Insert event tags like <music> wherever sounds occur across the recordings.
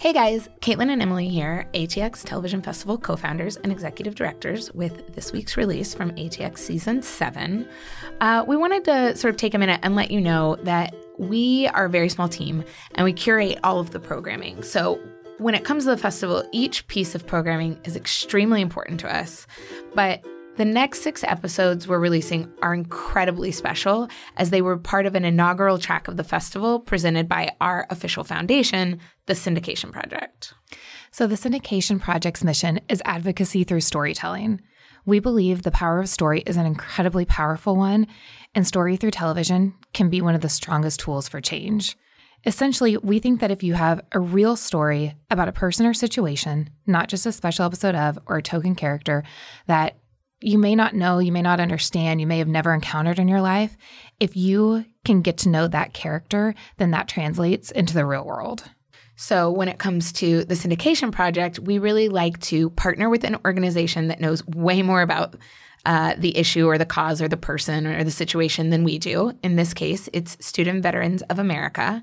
Hey guys, Caitlin and Emily here, ATX Television Festival co founders and executive directors, with this week's release from ATX Season 7. Uh, we wanted to sort of take a minute and let you know that we are a very small team and we curate all of the programming. So when it comes to the festival, each piece of programming is extremely important to us. But the next six episodes we're releasing are incredibly special as they were part of an inaugural track of the festival presented by our official foundation, the Syndication Project. So, the Syndication Project's mission is advocacy through storytelling. We believe the power of story is an incredibly powerful one, and story through television can be one of the strongest tools for change. Essentially, we think that if you have a real story about a person or situation, not just a special episode of or a token character, that you may not know, you may not understand, you may have never encountered in your life, if you can get to know that character, then that translates into the real world. So, when it comes to the syndication project, we really like to partner with an organization that knows way more about uh, the issue or the cause or the person or the situation than we do. In this case, it's Student Veterans of America.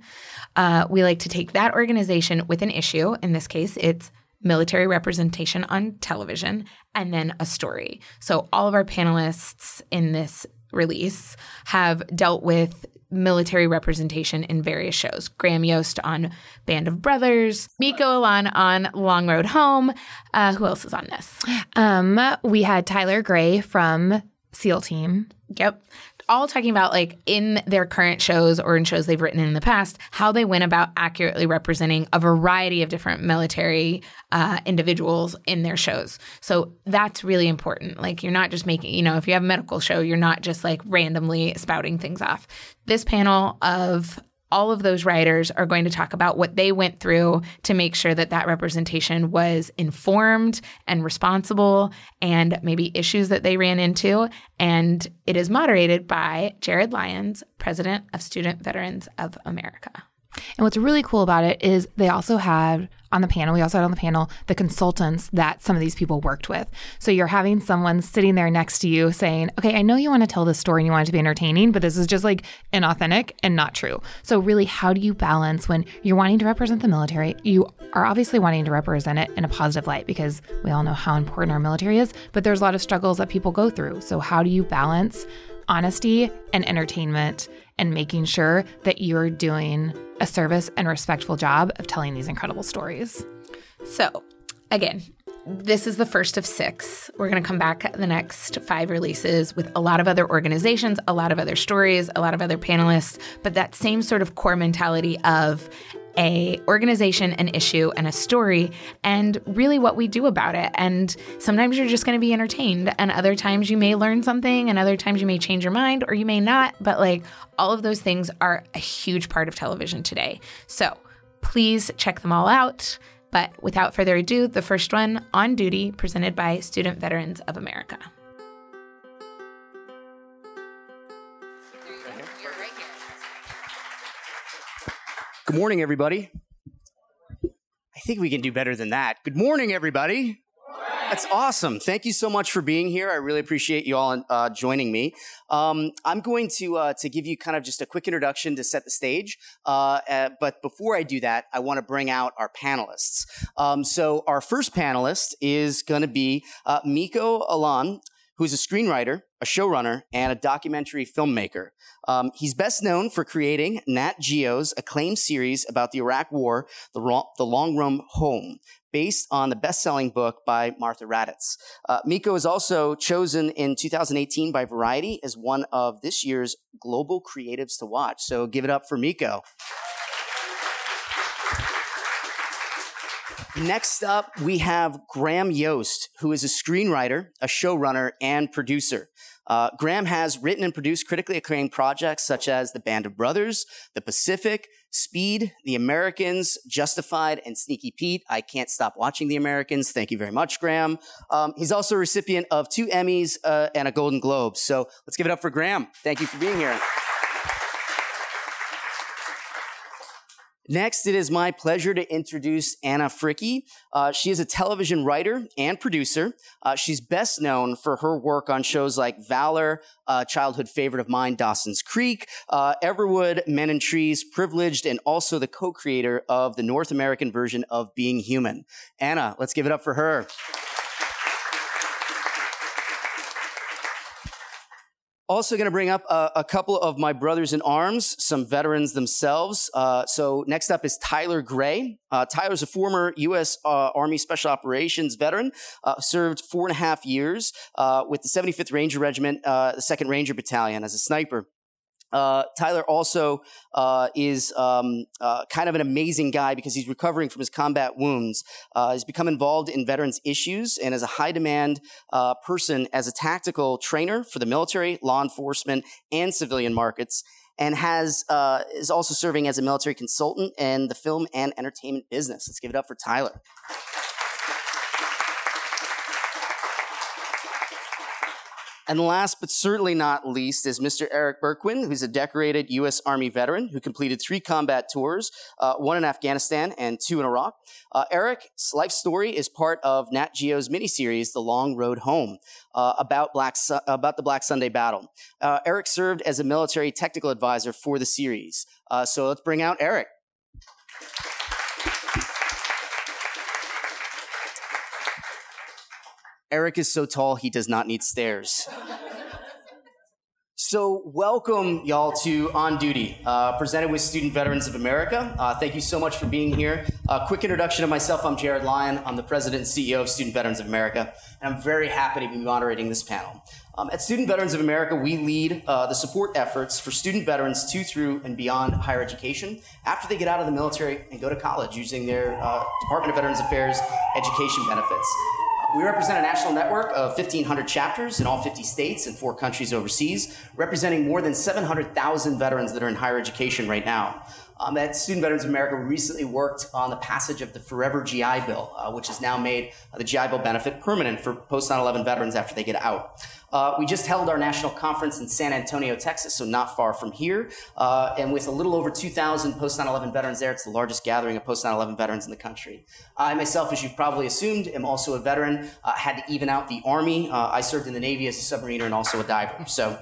Uh, we like to take that organization with an issue. In this case, it's military representation on television, and then a story. So all of our panelists in this release have dealt with military representation in various shows. Graham Yost on Band of Brothers, Mikko Alanne on Long Road Home. Uh, who else is on this? Um, we had Tyler Grey from SEAL Team. Yep all talking about like in their current shows or in shows they've written in the past how they went about accurately representing a variety of different military uh, individuals in their shows. So that's really important. Like you're not just making you know if you have a medical show you're not just like randomly spouting things off. This panel of all of those writers are going to talk about what they went through to make sure that that representation was informed and responsible and maybe issues that they ran into. And it is moderated by Jared Lyons, president of Student Veterans of America. And what's really cool about it is they also had on the panel, we also had on the panel the consultants that some of these people worked with. So you're having someone sitting there next to you saying, okay, I know you want to tell this story and you want it to be entertaining, but this is just like inauthentic and not true. So, really, how do you balance when you're wanting to represent the military? You are obviously wanting to represent it in a positive light because we all know how important our military is, but there's a lot of struggles that people go through. So, how do you balance honesty and entertainment and making sure that you're doing a service and respectful job of telling these incredible stories. So, again, this is the first of six. We're going to come back the next five releases with a lot of other organizations, a lot of other stories, a lot of other panelists, but that same sort of core mentality of a organization, an issue, and a story, and really what we do about it. And sometimes you're just going to be entertained, and other times you may learn something, and other times you may change your mind or you may not. But like all of those things are a huge part of television today. So please check them all out. But without further ado, the first one on duty, presented by Student Veterans of America. Good morning, everybody. I think we can do better than that. Good morning, everybody. That's awesome. Thank you so much for being here. I really appreciate you all uh, joining me. Um, I'm going to uh, to give you kind of just a quick introduction to set the stage. Uh, uh but before I do that, I want to bring out our panelists. Um, so our first panelist is going to be uh, Mikko Alanne who's a screenwriter, a showrunner, and a documentary filmmaker. Um, he's best known for creating Nat Geo's acclaimed series about the Iraq War, The, Ro- the Long Road Home, based on the best-selling book by Martha Raddatz. Uh, Mikko is also chosen in 2018 by Variety as one of this year's global creatives to watch. So give it up for Mikko. Next up, we have Graham Yost, who is a screenwriter, a showrunner, and producer. Uh, Graham has written and produced critically acclaimed projects such as The Band of Brothers, The Pacific, Speed, The Americans, Justified, and Sneaky Pete. I can't stop watching The Americans. Thank you very much, Graham. Um, he's also a recipient of two Emmys uh, and a Golden Globe. So let's give it up for Graham. Thank you for being here. Next, it is my pleasure to introduce Anna Fricke. Uh, she is a television writer and producer. Uh, she's best known for her work on shows like Valor, uh, childhood favorite of mine, Dawson's Creek, uh, Everwood, Men in Trees, Privileged, and also the co creator of the North American version of Being Human. Anna, let's give it up for her. Also, going to bring up a, a, couple of my brothers in arms, some veterans themselves. Uh, so, next up is Tyler Grey. Uh, Tyler's a former U.S. Uh, Army Special Operations veteran, uh, served four and a half years uh, with the 75th Ranger Regiment, uh, the 2nd Ranger Battalion, as a sniper. Uh, Tyler also uh, is um, uh, kind of an amazing guy because he's recovering from his combat wounds. Uh, he's become involved in veterans issues and is a high demand uh, person as a tactical trainer for the military, law enforcement, and civilian markets. And has uh, is also serving as a military consultant in the film and entertainment business. Let's give it up for Tyler. And last but certainly not least is Mr. Eric Bourquin, who's a decorated U.S. Army veteran who completed three combat tours, uh, one in Afghanistan and two in Iraq. Uh, Eric's life story is part of Nat Geo's miniseries, The Long Road Home, uh, about, Black Su- about the Black Sunday battle. Uh, Eric served as a military technical advisor for the series. Uh, so let's bring out Eric. Eric is so tall, he does not need stairs. So, welcome y'all to On Duty, uh, presented with Student Veterans of America. Uh, thank you so much for being here. Uh, quick introduction of myself I'm Jared Lyon. I'm the president and CEO of Student Veterans of America, and I'm very happy to be moderating this panel. Um, at Student Veterans of America, we lead uh, the support efforts for student veterans to, through, and beyond higher education after they get out of the military and go to college using their uh, Department of Veterans Affairs education benefits. We represent a national network of 1,500 chapters in all 50 states and four countries overseas, representing more than 700,000 veterans that are in higher education right now. Um, Student Veterans of America, recently worked on the passage of the Forever GI Bill, uh, which has now made uh, the GI Bill benefit permanent for post 9 11 veterans after they get out. Uh, we just held our national conference in San Antonio, Texas, so not far from here. Uh, and with a little over 2,000 post 9 11 veterans there, it's the largest gathering of post 9 11 veterans in the country. I myself, as you've probably assumed, am also a veteran, uh, had to even out the Army. Uh, I served in the Navy as a submariner and also a diver. So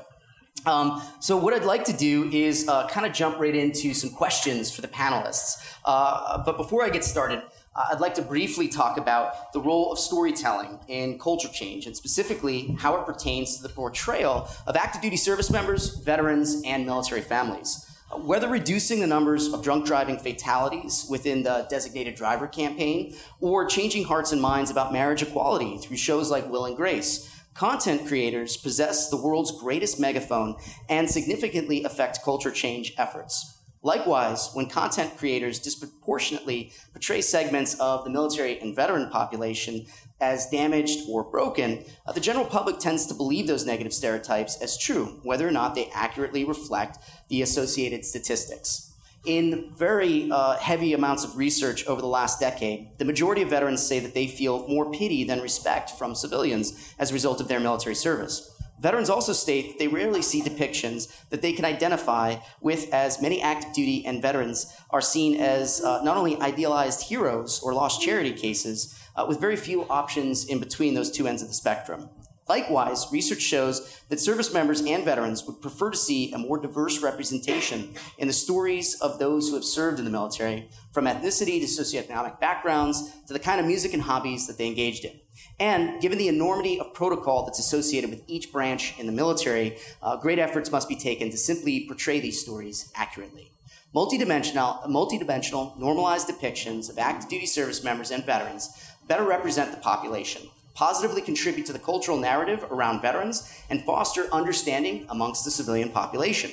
um, so what I'd like to do is uh, kind of jump right into some questions for the panelists. Uh, but before I get started, I'd like to briefly talk about the role of storytelling in culture change, and specifically how it pertains to the portrayal of active duty service members, veterans, and military families. Whether reducing the numbers of drunk driving fatalities within the designated driver campaign, or changing hearts and minds about marriage equality through shows like Will and Grace, Content creators possess the world's greatest megaphone and significantly affect culture change efforts. Likewise, when content creators disproportionately portray segments of the military and veteran population as damaged or broken, uh, the general public tends to believe those negative stereotypes as true, whether or not they accurately reflect the associated statistics in very uh, heavy amounts of research over the last decade, the majority of veterans say that they feel more pity than respect from civilians as a result of their military service. Veterans also state that they rarely see depictions that they can identify with, as many active duty and veterans are seen as uh, not only idealized heroes or lost charity cases, uh, with very few options in between those two ends of the spectrum. Likewise, research shows that service members and veterans would prefer to see a more diverse representation in the stories of those who have served in the military, from ethnicity to socioeconomic backgrounds to the kind of music and hobbies that they engaged in. And given the enormity of protocol that's associated with each branch in the military, uh, great efforts must be taken to simply portray these stories accurately. Multidimensional, multidimensional, normalized depictions of active duty service members and veterans better represent the population positively contribute to the cultural narrative around veterans, and foster understanding amongst the civilian population.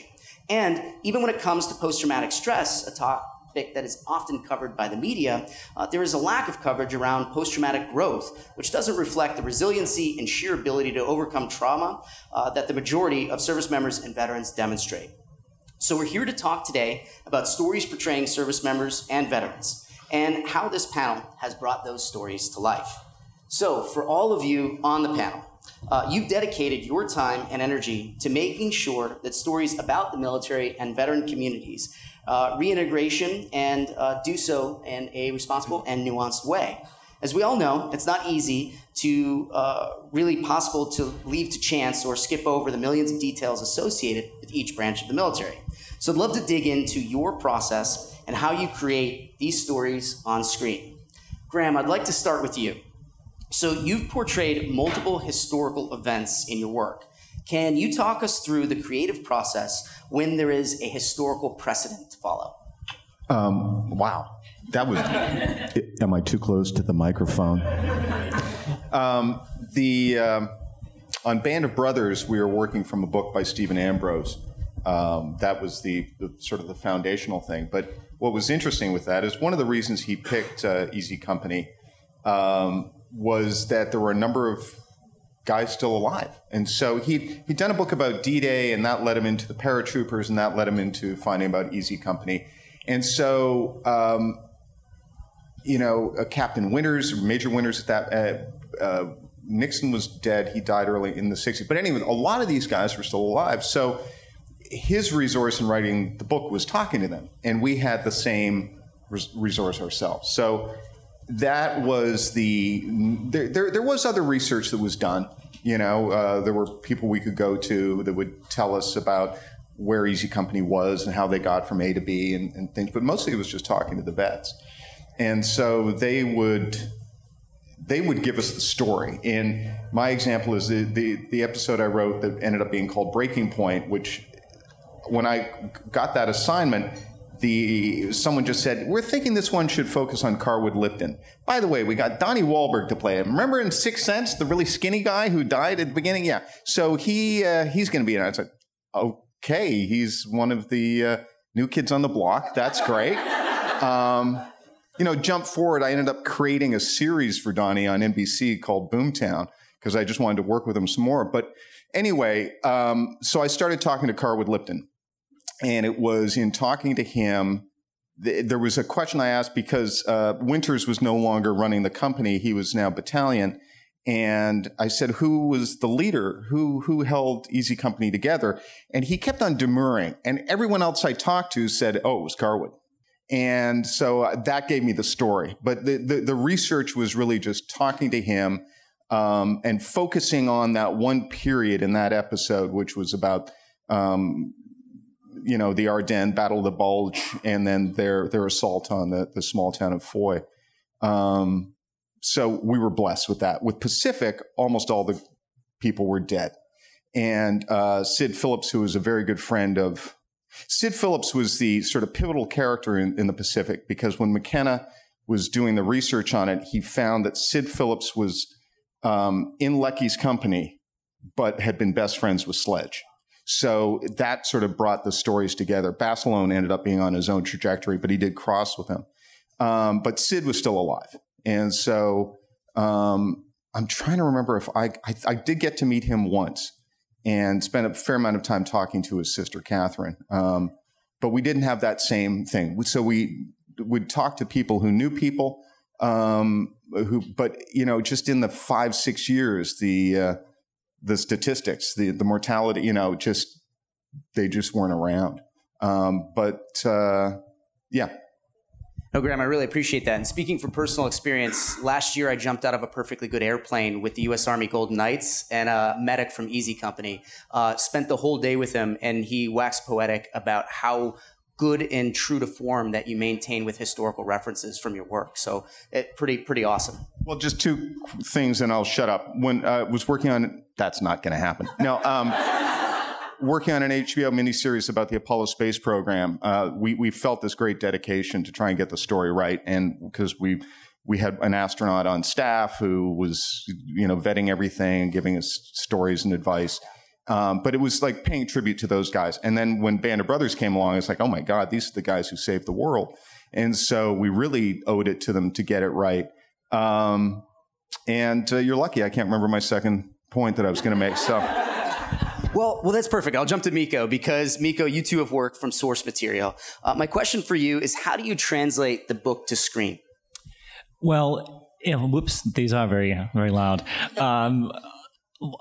And even when it comes to post traumatic stress, a topic that is often covered by the media, uh, there is a lack of coverage around post traumatic growth, which doesn't reflect the resiliency and sheer ability to overcome trauma uh, that the majority of service members and veterans demonstrate. So, we're here to talk today about stories portraying service members and veterans, and how this panel has brought those stories to life. So, for all of you on the panel, Uh, you've dedicated your time and energy to making sure that stories about the military and veteran communities uh, reintegration and uh, do so in a responsible and nuanced way. As we all know, it's not easy to uh, really possible to leave to chance or skip over the millions of details associated with each branch of the military. So I'd love to dig into your process and how you create these stories on screen. Graham, I'd like to start with you. So you've portrayed multiple historical events in your work. Can you talk us through the creative process when there is a historical precedent to follow? Um, wow. That was. <laughs> am I too close to the microphone? Um, the um, on Band of Brothers, we were working from a book by Stephen Ambrose. Um, that was the, the, sort of the foundational thing. But what was interesting with that is one of the reasons he picked uh, Easy Company um, was that there were a number of guys still alive. And so he'd, he'd done a book about D Day, and that led him into the paratroopers, and that led him into finding about Easy Company. And so, um, you know, uh, Captain Winters, Major Winters at that, uh, uh, Nixon was dead. He died early in the 60s. But anyway, a lot of these guys were still alive. So his resource in writing the book was talking to them. And we had the same res- resource ourselves. So that was the there, there, there, was other research that was done you know uh, there were people we could go to that would tell us about where easy company was and how they got from a to b and, and things but mostly it was just talking to the vets. And so they would they would give us the story. And my example is the, the, the episode i wrote that ended up being called breaking point which when i got that assignment the someone just said we're thinking this one should focus on Carwood Lipton. By the way, we got Donnie Wahlberg to play him. Remember in Sixth Sense, the really skinny guy who died at the beginning? Yeah, so he uh, he's going to be in it. I said, okay, he's one of the uh, new kids on the block. That's great. Um, you know, jump forward. I ended up creating a series for Donnie on NBC called Boomtown because I just wanted to work with him some more. But anyway, um, so I started talking to Carwood Lipton and it was in talking to him. There was a question I asked because uh, Winters was no longer running the company; he was now battalion. And I said, "Who was the leader? Who who held Easy Company together?" And he kept on demurring. And everyone else I talked to said, "Oh, it was Carwood." And so uh, that gave me the story. But the, the, the research was really just talking to him um, and focusing on that one period in that episode, which was about um, you know, the Ardennes, Battle of the Bulge, and then their their assault on the, the small town of Foy. Um, so we were blessed with that. With Pacific, almost all the people were dead. And uh, Sid Phillips, who was a very good friend of Sid Phillips, was the sort of pivotal character in, in the Pacific because when McKenna was doing the research on it, he found that Sid Phillips was um, in Leckie's company, but had been best friends with Sledge. So that sort of brought the stories together. Basilone ended up being on his own trajectory, but he did cross with him. Um, but Sid was still alive. And so um, I'm trying to remember if I, I, I, did get to meet him once and spent a fair amount of time talking to his sister, Catherine. Um, but we didn't have that same thing. So we would talk to people who knew people. Um, who, but you know, just in the five six years, the uh, the statistics, the the mortality, you know, just they just weren't around. Um, but uh, yeah. No, Graham, I really appreciate that. And speaking from personal experience, last year I jumped out of a perfectly good airplane with the U.S. Army Golden Knights and a medic from Easy Company. Uh, spent the whole day with him, and he waxed poetic about how good and true to form that you maintain with historical references from your work. So it pretty pretty awesome. Well, just two things, and I'll shut up. When I uh, was working on, that's not going to happen. No. Um, <laughs> working on an HBO miniseries about the Apollo space program, uh, we we felt this great dedication to try and get the story right, and because we we had an astronaut on staff who was you know vetting everything and giving us stories and advice. Um, but it was like paying tribute to those guys. And then when Band of Brothers came along, it's like, oh my God, these are the guys who saved the world. And so we really owed it to them to get it right. Um, and uh, you're lucky. I can't remember my second point that I was going to make. So. <laughs> Well, well, that's perfect. I'll jump to Mikko because Mikko, you two have worked from source material. Uh, my question for you is, how do you translate the book to screen? Well, yeah, whoops, these are very, very loud. Um,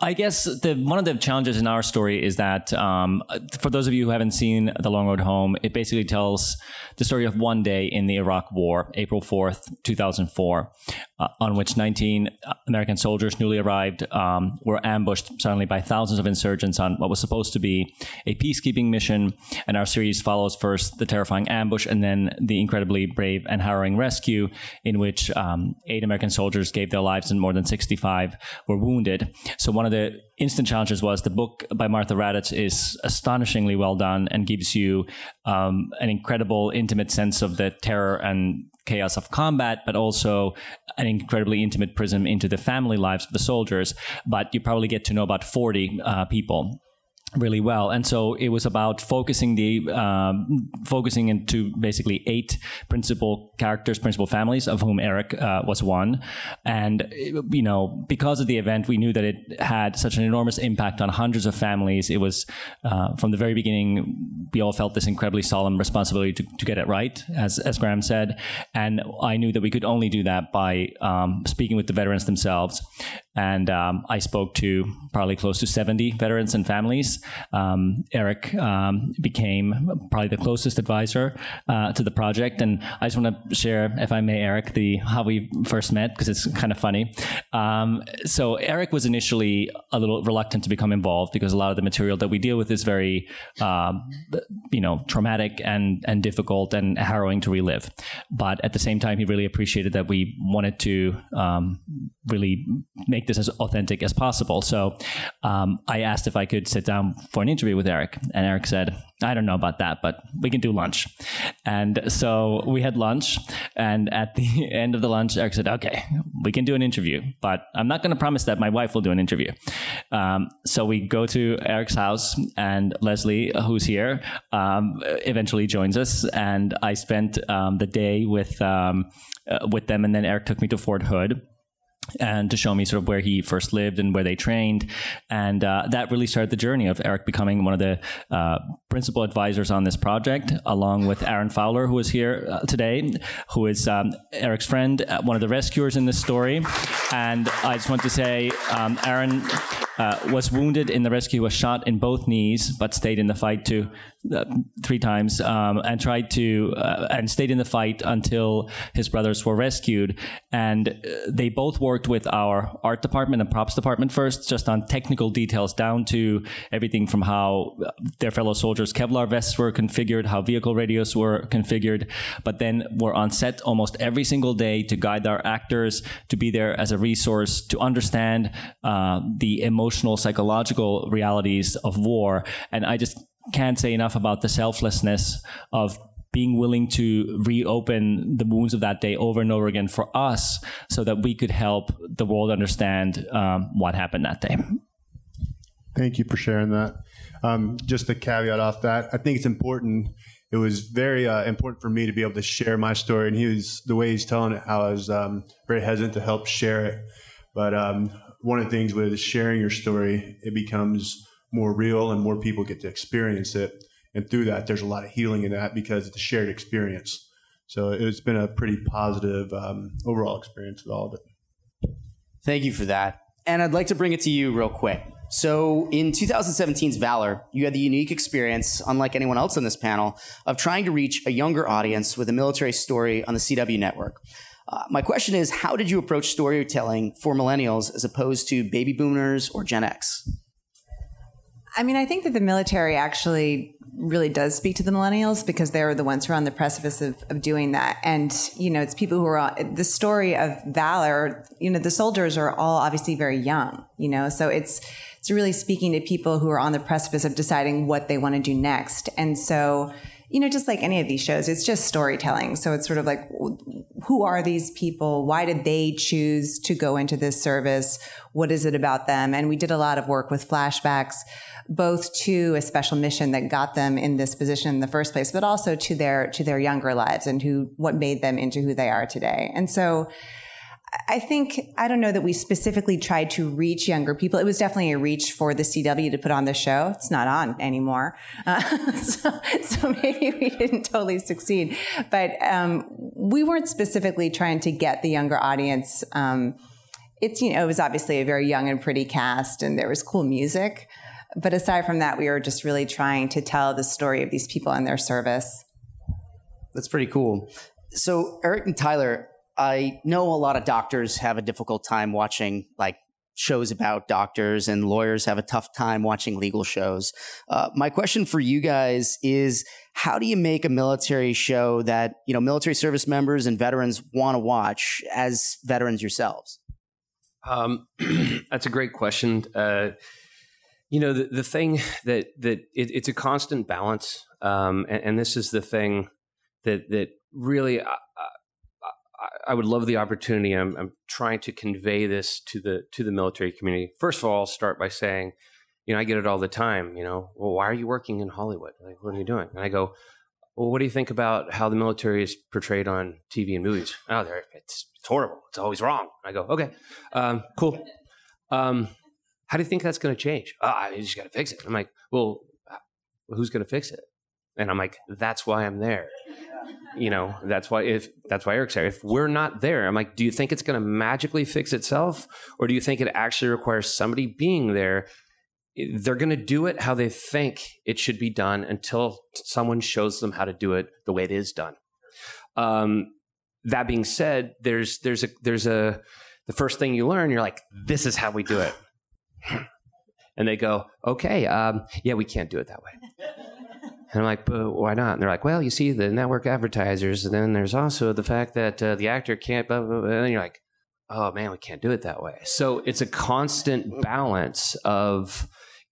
I guess the one of the challenges in our story is that um, for those of you who haven't seen The Long Road Home, it basically tells the story of one day in the Iraq War, April fourth, two thousand four, uh, on which nineteen American soldiers newly arrived um, were ambushed suddenly by thousands of insurgents on what was supposed to be a peacekeeping mission. And our series follows first the terrifying ambush and then the incredibly brave and harrowing rescue, in which um, eight American soldiers gave their lives and more than sixty five were wounded. So so one of the instant challenges was the book by Martha Raddatz is astonishingly well done and gives you um, an incredible, intimate sense of the terror and chaos of combat, but also an incredibly intimate prism into the family lives of the soldiers. But you probably get to know about 40 uh, people really well. And so it was about focusing the um, focusing into basically eight principal characters principal families of whom eric uh, was one. And you know because of the event we knew that it had such an enormous impact on hundreds of families. It was uh, from the very beginning we all felt this incredibly solemn responsibility to, to get it right as, as graham said. And i knew that we could only do that by um, speaking with the veterans themselves and um, I spoke to probably close to 70 veterans and families. Um, Eric um, became probably the closest advisor uh, to the project, and I just want to share, if I may, Eric, the how we first met because it's kind of funny. Um, so Eric was initially a little reluctant to become involved because a lot of the material that we deal with is very, um, you know, traumatic and and difficult and harrowing to relive. But at the same time, he really appreciated that we wanted to um, really make this as authentic as possible. So um, I asked if I could sit down for an interview with Eric, and Eric said, I don't know about that, but we can do lunch. And so we had lunch. And at the <laughs> end of the lunch, Eric said, Okay, we can do an interview, but I'm not going to promise that my wife will do an interview. Um, so we go to Eric's house, and Leslie, who's here, um, eventually joins us. And I spent um, the day with, um, uh, with them. And then Eric took me to Fort Hood and to show me sort of where he first lived and where they trained. And uh, that really started the journey of Eric becoming one of the uh, principal advisors on this project, along with Aaron Fowler, who is here uh, today, who is um, Eric's friend, uh, one of the rescuers in this story. And I just want to say, um, Aaron uh, was wounded in the rescue, was shot in both knees, but stayed in the fight to uh, three times um, and tried to uh, and stayed in the fight until his brothers were rescued. And uh, they both worked with our art department and props department first, just on technical details down to everything from how their fellow soldiers' Kevlar vests were configured, how vehicle radios were configured, but then were on set almost every single day to guide our actors, to be there as a resource, to understand uh, the emotional, psychological realities of war. And I just can't say enough about the selflessness of being willing to reopen the wounds of that day over and over again for us so that we could help the world understand um, what happened that day. Thank you for sharing that. Um, just a caveat off that, I think it's important. It was very uh, important for me to be able to share my story, and he was the way he's telling it. I was um, very hesitant to help share it, but um, one of the things with sharing your story, it becomes more real and more people get to experience it. And through that, there's a lot of healing in that because it's a shared experience. So it's been a pretty positive um, overall experience with all of it. Thank you for that. And I'd like to bring it to you real quick. So, in 2017's Valor, you had the unique experience, unlike anyone else on this panel, of trying to reach a younger audience with a military story on the CW network. Uh, my question is how did you approach storytelling for millennials as opposed to baby boomers or Gen X? I mean, I think that the military actually really does speak to the millennials because they're the ones who are on the precipice of, of doing that. And, you know, it's people who are on the story of valor, you know, the soldiers are all obviously very young, you know, so it's, it's really speaking to people who are on the precipice of deciding what they want to do next. And so, you know, just like any of these shows, it's just storytelling. So it's sort of like, who are these people? Why did they choose to go into this service? What is it about them? And we did a lot of work with flashbacks both to a special mission that got them in this position in the first place, but also to their to their younger lives and who what made them into who they are today. And so I think I don't know that we specifically tried to reach younger people. It was definitely a reach for the CW to put on the show. It's not on anymore, uh, <laughs> so, so, maybe we didn't totally succeed. But um, we weren't specifically trying to get the younger audience. Um, it's you know it was obviously a very young and pretty cast, and there was cool music. But aside from that, we were just really trying to tell the story of these people and their service. That's pretty cool. So, Eric and Tyler, I know a lot of doctors have a difficult time watching like shows about doctors, and lawyers have a tough time watching legal shows. Uh, my question for you guys is: How do you make a military show that you know military service members and veterans want to watch as veterans yourselves? Um, <clears throat> that's a great question. Uh, you know, the, the thing that that it, it's a constant balance, um, and, and, this is the thing that that really. I, I would love the opportunity. I'm, I'm, trying to convey this to the to the military community. First of all, I'll start by saying, you know, I get it all the time. You know, well, why are you working in Hollywood? Like, what are you doing? And I go, well, what do you think about how the military is portrayed on TV and movies? Oh, there, it's, it's horrible. It's always wrong. I go, okay, um, cool. Um, how do you think that's going to change? Oh, I just got to fix it. I'm like, well, who's going to fix it? And I'm like, that's why I'm there. You know, that's why if that's why Eric's there. If we're not there, I'm like, do you think it's going to magically fix itself, or do you think it actually requires somebody being there? They're going to do it how they think it should be done until someone shows them how to do it the way it is done. Um, that being said, there's there's a there's a the first thing you learn, you're like, this is how we do it. <laughs> And they go, okay, um, yeah, we can't do it that way. And I'm like, but why not? And they're like, well, you see the network advertisers, and then there's also the fact that uh, the actor can't, blah, blah, blah. and you're like, oh man, we can't do it that way. So it's a constant balance of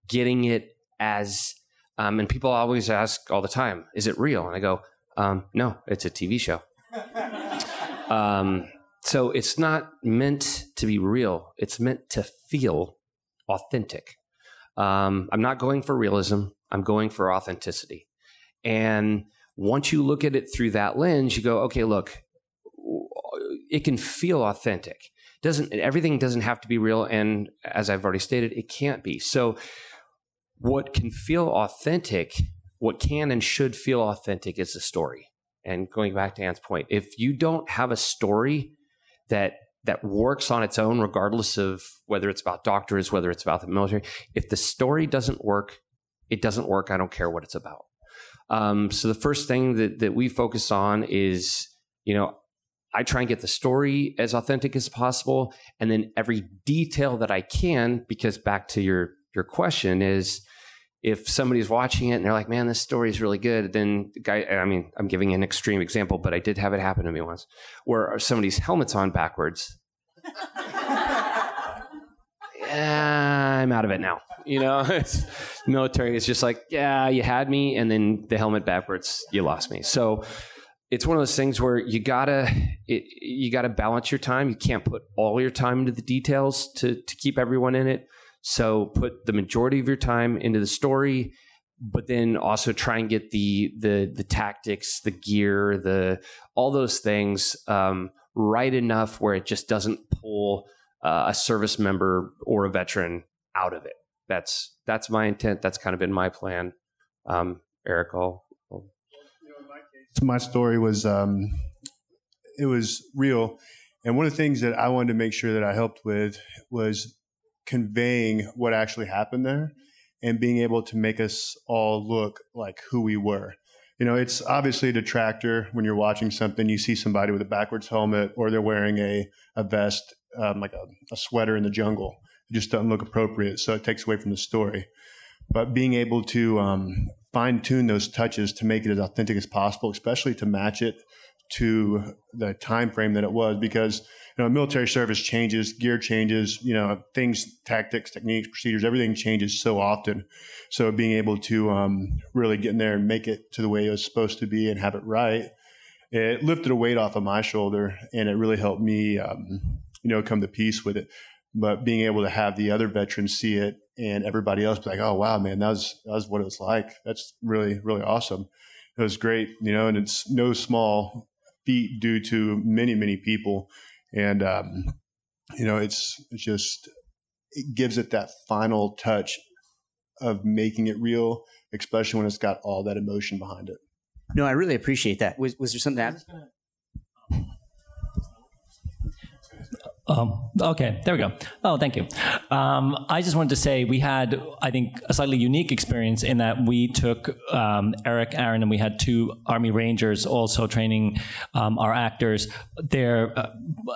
getting it as, um, and people always ask all the time, is it real? And I go, um, no, it's a TV show. <laughs> um, so it's not meant to be real. It's meant to feel authentic. Um, I'm not going for realism. I'm going for authenticity. And once you look at it through that lens, you go, okay, look, it can feel authentic. Doesn't everything doesn't have to be real, and as I've already stated, it can't be. So, what can feel authentic, what can and should feel authentic, is the story. And going back to Anne's point, if you don't have a story that that works on its own, regardless of whether it's about doctors, whether it's about the military, if the story doesn't work, it doesn't work. I don't care what it's about. Um, so the first thing that, that we focus on is, you know, I try and get the story as authentic as possible, and then every detail that I can, because back to your your question is, if somebody's watching it and they're like, "Man, this story is really good," then the guy, I mean, I'm giving an extreme example, but I did have it happen to me once, where somebody's helmet's on backwards. <laughs> I'm out of it now. You know, <laughs> it's, military is just like, yeah, you had me, and then the helmet backwards, you lost me. So it's one of those things where you gotta it, you gotta balance your time. You can't put all your time into the details to to keep everyone in it. So put the majority of your time into the story, but then also try and get the the the tactics, the gear, the all those things um, right enough where it just doesn't pull uh, a service member or a veteran out of it that's that's my intent. That's kind of been my plan. Um, Eric, I'll, I'll... my story was um, it was real, and one of the things that I wanted to make sure that I helped with was conveying what actually happened there, and being able to make us all look like who we were. You know, it's obviously a detractor when you're watching something. You see somebody with a backwards helmet, or they're wearing a a vest, um, like a, a sweater in the jungle it just doesn't look appropriate. So it takes away from the story. But being able to um, fine tune those touches to make it as authentic as possible, especially to match it to the time frame that it was, because you know military service changes, gear changes, you know things, tactics, techniques, procedures, everything changes so often. So being able to um, really get in there and make it to the way it was supposed to be and have it right, it lifted a weight off of my shoulder, and it really helped me, um, you know, come to peace with it but being able to have the other veterans see it and everybody else be like, oh wow, man, that was that was what it was like. That's really really awesome. It was great, you know, and it's no small feat due to many many people, and um, you know, it's it's just it gives it that final touch of making it real, especially when it's got all that emotion behind it. No, I really appreciate that. Was was there something that? Um, okay, there we go. Oh, thank you. Um, I just wanted to say we had, I think, a slightly unique experience in that we took um, Eric, Aaron, and we had two Army Rangers also training um, our actors their uh,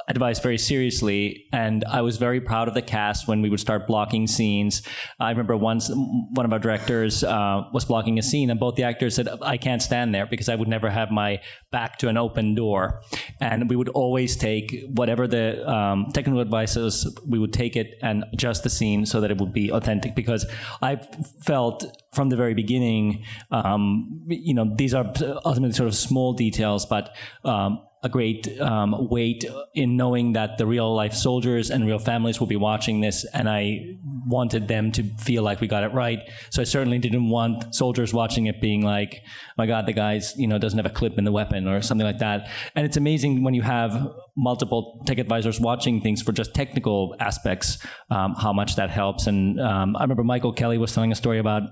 advice very seriously. And I was very proud of the cast when we would start blocking scenes. I remember once one of our directors uh, was blocking a scene, and both the actors said, I can't stand there because I would never have my back to an open door. And we would always take whatever the um, technical advice is, we would take it and adjust the scene so that it would be authentic. Because I felt from the very beginning, um, you know, these are ultimately sort of small details, but um, a great um, weight in knowing that the real life soldiers and real families will be watching this, and I wanted them to feel like we got it right. So I certainly didn't want soldiers watching it being like, "My God, the guy's you know doesn't have a clip in the weapon" or something like that. And it's amazing when you have multiple tech advisors watching things for just technical aspects, um, how much that helps. And um, I remember Michael Kelly was telling a story about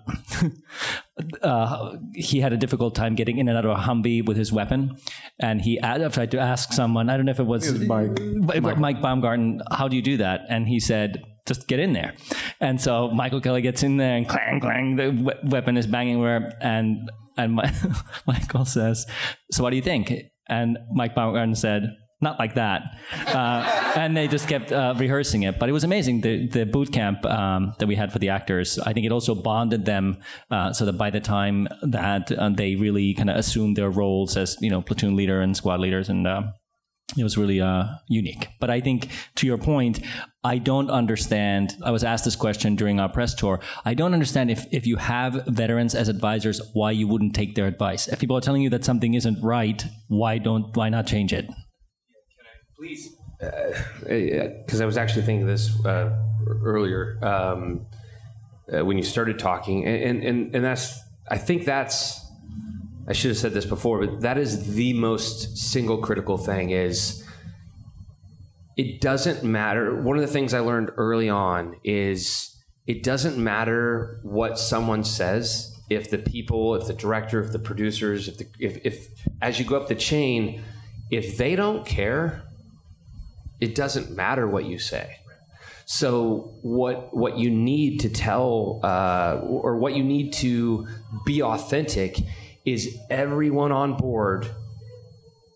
<laughs> uh, he had a difficult time getting in and out of a Humvee with his weapon, and he tried to ask someone. I don't know if it was, it was Mike. Mike. Mike Baumgarten. How do you do that? And he said, just get in there. And so Michael Kelly gets in there, and clang, clang, the we- weapon is banging where, and and my, <laughs> Michael says, "So what do you think?" And Mike Baumgarten said, not like that. Uh, and they just kept uh, rehearsing it. But it was amazing, the, the boot camp um, that we had for the actors. I think it also bonded them uh, so that by the time that uh, they really kind of assumed their roles as, you know, platoon leader and squad leaders and uh, it was really uh, unique. But I think to your point, I don't understand. I was asked this question during our press tour. I don't understand if, if you have veterans as advisors, why you wouldn't take their advice. If people are telling you that something isn't right, why don't why not change it? Can I Please. Because uh, I was actually thinking this uh, earlier um, uh, when you started talking, and, and and that's I think that's I should have said this before, but that is the most single critical thing is it doesn't matter. One of the things I learned early on is it doesn't matter what someone says if the people, if the director, if the producers, if the if, if as you go up the chain, if they don't care it doesn't matter what you say. So what what you need to tell uh, or what you need to be authentic is everyone on board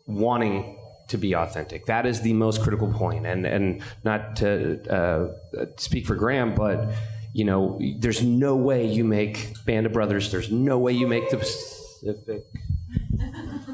wanting to be authentic. That is the most critical point. And and not to uh, speak for Graham, but you know, there's no way you make Band of Brothers. There's no way you make the Pacific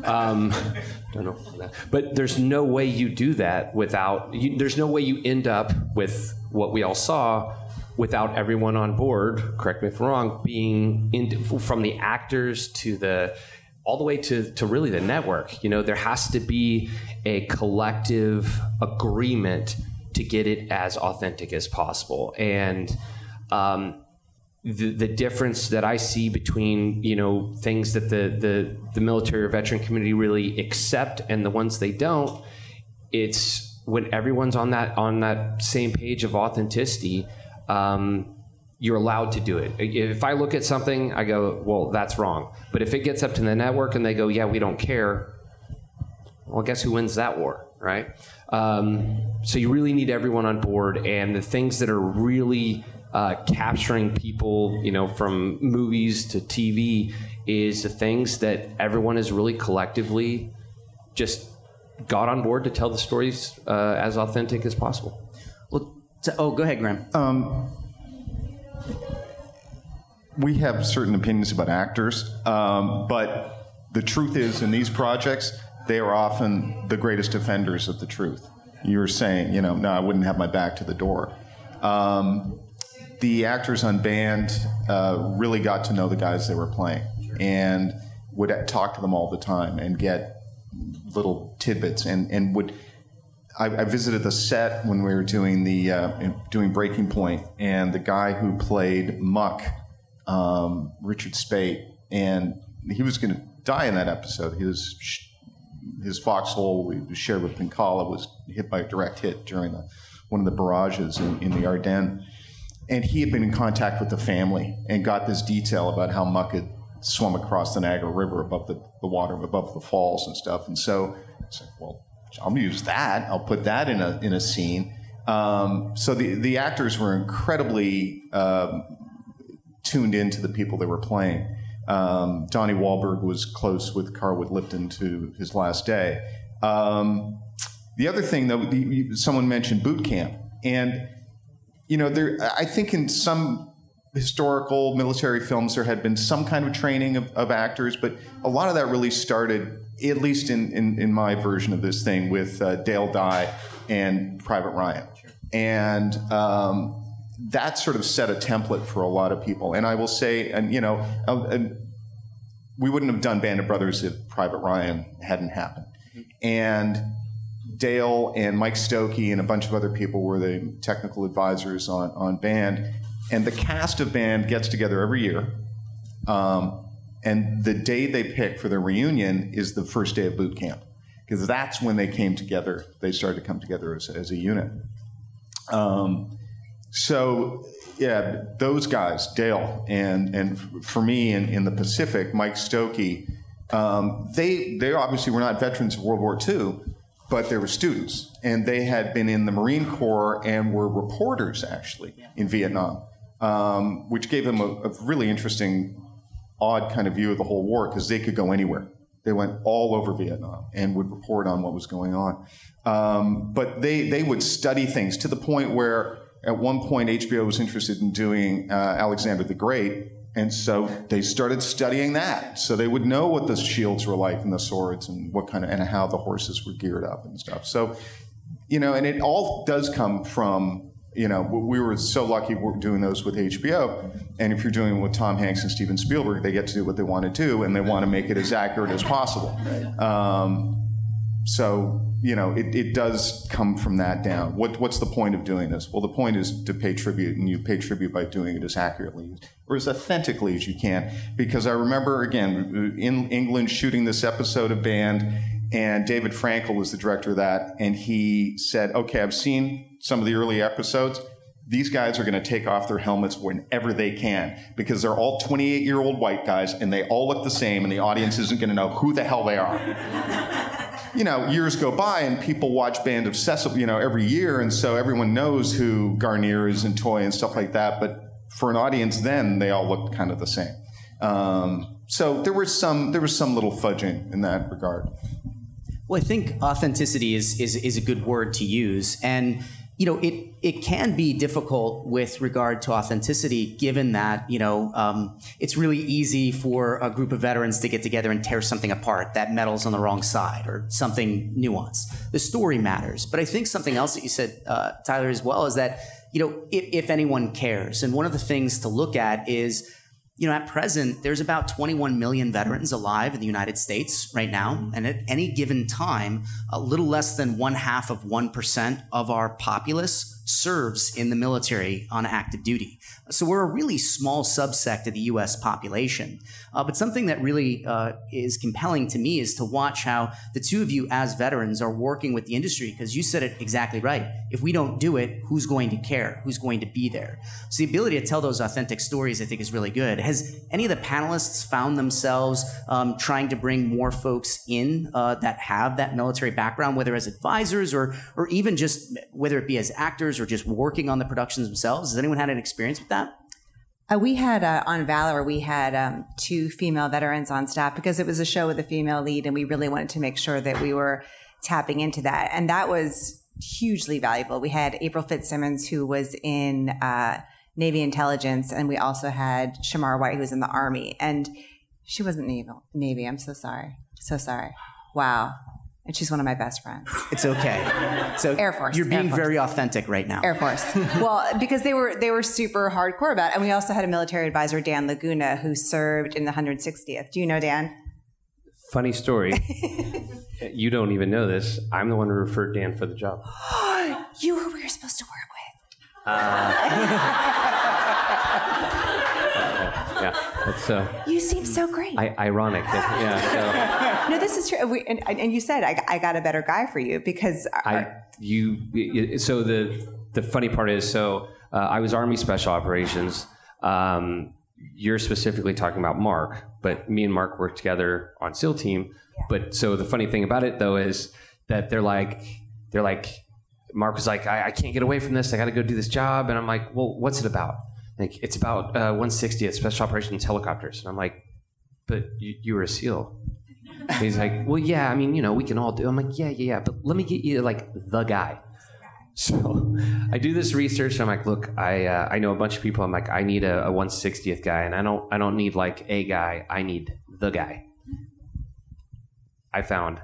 um, <laughs> don't know. But there's no way you do that without, you, there's no way you end up with what we all saw without everyone on board, correct me if I'm wrong, being in, from the actors to the, all the way to, to really the network. You know, there has to be a collective agreement to get it as authentic as possible. And, um, the, the difference that I see between you know things that the, the the military or veteran community really accept and the ones they don't, it's when everyone's on that on that same page of authenticity. Um, you're allowed to do it. If I look at something, I go, well, that's wrong. But if it gets up to the network and they go, yeah, we don't care, well, guess who wins that war, right? Um, so you really need everyone on board, and the things that are really uh, capturing people, you know, from movies to TV is the things that everyone is really collectively just got on board to tell the stories uh, as authentic as possible. So, oh, go ahead, Graham. Um, we have certain opinions about actors, um, but the truth is, in these projects, they are often the greatest defenders of the truth. You were saying, you know, no, I wouldn't have my back to the door. Um, the actors on band uh, really got to know the guys they were playing and would talk to them all the time and get little tidbits and, and would I, I visited the set when we were doing the uh, doing Breaking Point and the guy who played Muck um, Richard Speight and he was going to die in that episode was his foxhole we shared with Penkala was hit by a direct hit during the, one of the barrages in, in the Ardennes and he had been in contact with the family and got this detail about how Muck had swum across the Niagara River above the, the water, above the falls and stuff. And so it's like, well, I'll use that. I'll put that in a, in a scene. Um, so the the actors were incredibly um, tuned into the people they were playing. Um, Donnie Wahlberg was close with Carl Lipton to his last day. Um, the other thing, though, someone mentioned boot camp, and you know, there. I think in some historical military films there had been some kind of training of, of actors, but a lot of that really started, at least in in, in my version of this thing, with uh, Dale Dye and Private Ryan, and. Um, that sort of set a template for a lot of people. And I will say, and you know, and we wouldn't have done Band of Brothers if Private Ryan hadn't happened. And Dale and Mike Stokey and a bunch of other people were the technical advisors on, on Band. And the cast of Band gets together every year. Um, and the day they pick for their reunion is the first day of boot camp, because that's when they came together. They started to come together as, as a unit. Um, so yeah, those guys, Dale, and and for me in, in the Pacific, Mike Stokey, um, they they obviously were not veterans of World War II, but they were students, and they had been in the Marine Corps and were reporters actually in Vietnam, um, which gave them a, a really interesting, odd kind of view of the whole war because they could go anywhere. They went all over Vietnam and would report on what was going on. Um, but they they would study things to the point where at one point, HBO was interested in doing uh, Alexander the Great, and so they started studying that. So they would know what the shields were like and the swords and what kind of and how the horses were geared up and stuff. So, you know, and it all does come from you know we were so lucky we're doing those with HBO, and if you're doing it with Tom Hanks and Steven Spielberg, they get to do what they want to do, and they want to make it as accurate as possible. Um, so you know, it, it does come from that down. What, what's the point of doing this? Well, the point is to pay tribute, and you pay tribute by doing it as accurately or as authentically as you can. Because I remember, again, in England shooting this episode of Band, and David Frankel was the director of that, and he said, Okay, I've seen some of the early episodes. These guys are going to take off their helmets whenever they can because they're all 28 year old white guys and they all look the same, and the audience isn't going to know who the hell they are <laughs> you know, years go by and people watch Band of Sesame, you know, every year, and so everyone knows who Guarnere is and Toye and stuff like that. But for an audience then, they all looked kind of the same. Um, so there was some there was some little fudging in that regard. Well, I think authenticity is is is a good word to use, and you know, it it can be difficult with regard to authenticity, given that you know um, it's really easy for a group of veterans to get together and tear something apart. That metal's on the wrong side, or something nuanced. The story matters, but I think something else that you said, uh, Tyler, as well, is that you know if, if anyone cares, and one of the things to look at is you know, at present, there's about 21 million veterans alive in the United States right now. Mm-hmm. And at any given time, a little less than one half of 1% of our populace serves in the military on active duty. So we're a really small subsect of the US population. Uh, but something that really uh, is compelling to me is to watch how the two of you, as veterans, are working with the industry because you said it exactly right. If we don't do it, who's going to care? Who's going to be there? So the ability to tell those authentic stories, I think, is really good. Has any of the panelists found themselves um, trying to bring more folks in uh, that have that military background, whether as advisors or, or even just whether it be as actors or just working on the productions themselves? Has anyone had an experience with that? Uh, we had uh, on Valor, we had um, two female veterans on staff because it was a show with a female lead, and we really wanted to make sure that we were tapping into that, and that was hugely valuable. We had April Fitzsimmons, who was in uh, Navy intelligence, and we also had Shamar White, who was in the Army, and she wasn't Navy. Navy. I'm so sorry. So sorry. Wow and she's one of my best friends. It's okay. So <laughs> Air Force. You're being Force. very authentic right now. Air Force. <laughs> well, because they were they were super hardcore about it, and we also had a military advisor, Dan Laguna, who served in the 160th. Do you know Dan? Funny story. <laughs> you don't even know this. I'm the one who referred Dan for the job. <gasps> you were we were supposed to work with. Uh, yeah, that's. Uh, you seem so great. I, ironic. Yeah. So. <laughs> no, this is true. We, and, and, you said I, I, got a better guy for you because I you. So the the funny part is, so uh, I was Army Special Operations. Um, you're specifically talking about Mark, but me and Mark worked together on SEAL team. Yeah. But so the funny thing about it though is that they're like they're like Mark was like, I, I can't get away from this. I got to go do this job. And I'm like, well, what's it about? Like, it's about uh, 160th Special Operations Helicopters. And I'm like, but you, you were a SEAL. He's like, well, yeah, I mean, you know, we can all do. I'm like, yeah, yeah, yeah, but let me get you like the guy. <laughs> So I do this research. And I'm like, look, I uh, I know a bunch of people. I'm like, I need a, a 160th guy, and I don't I don't need like a guy. I need the guy. I found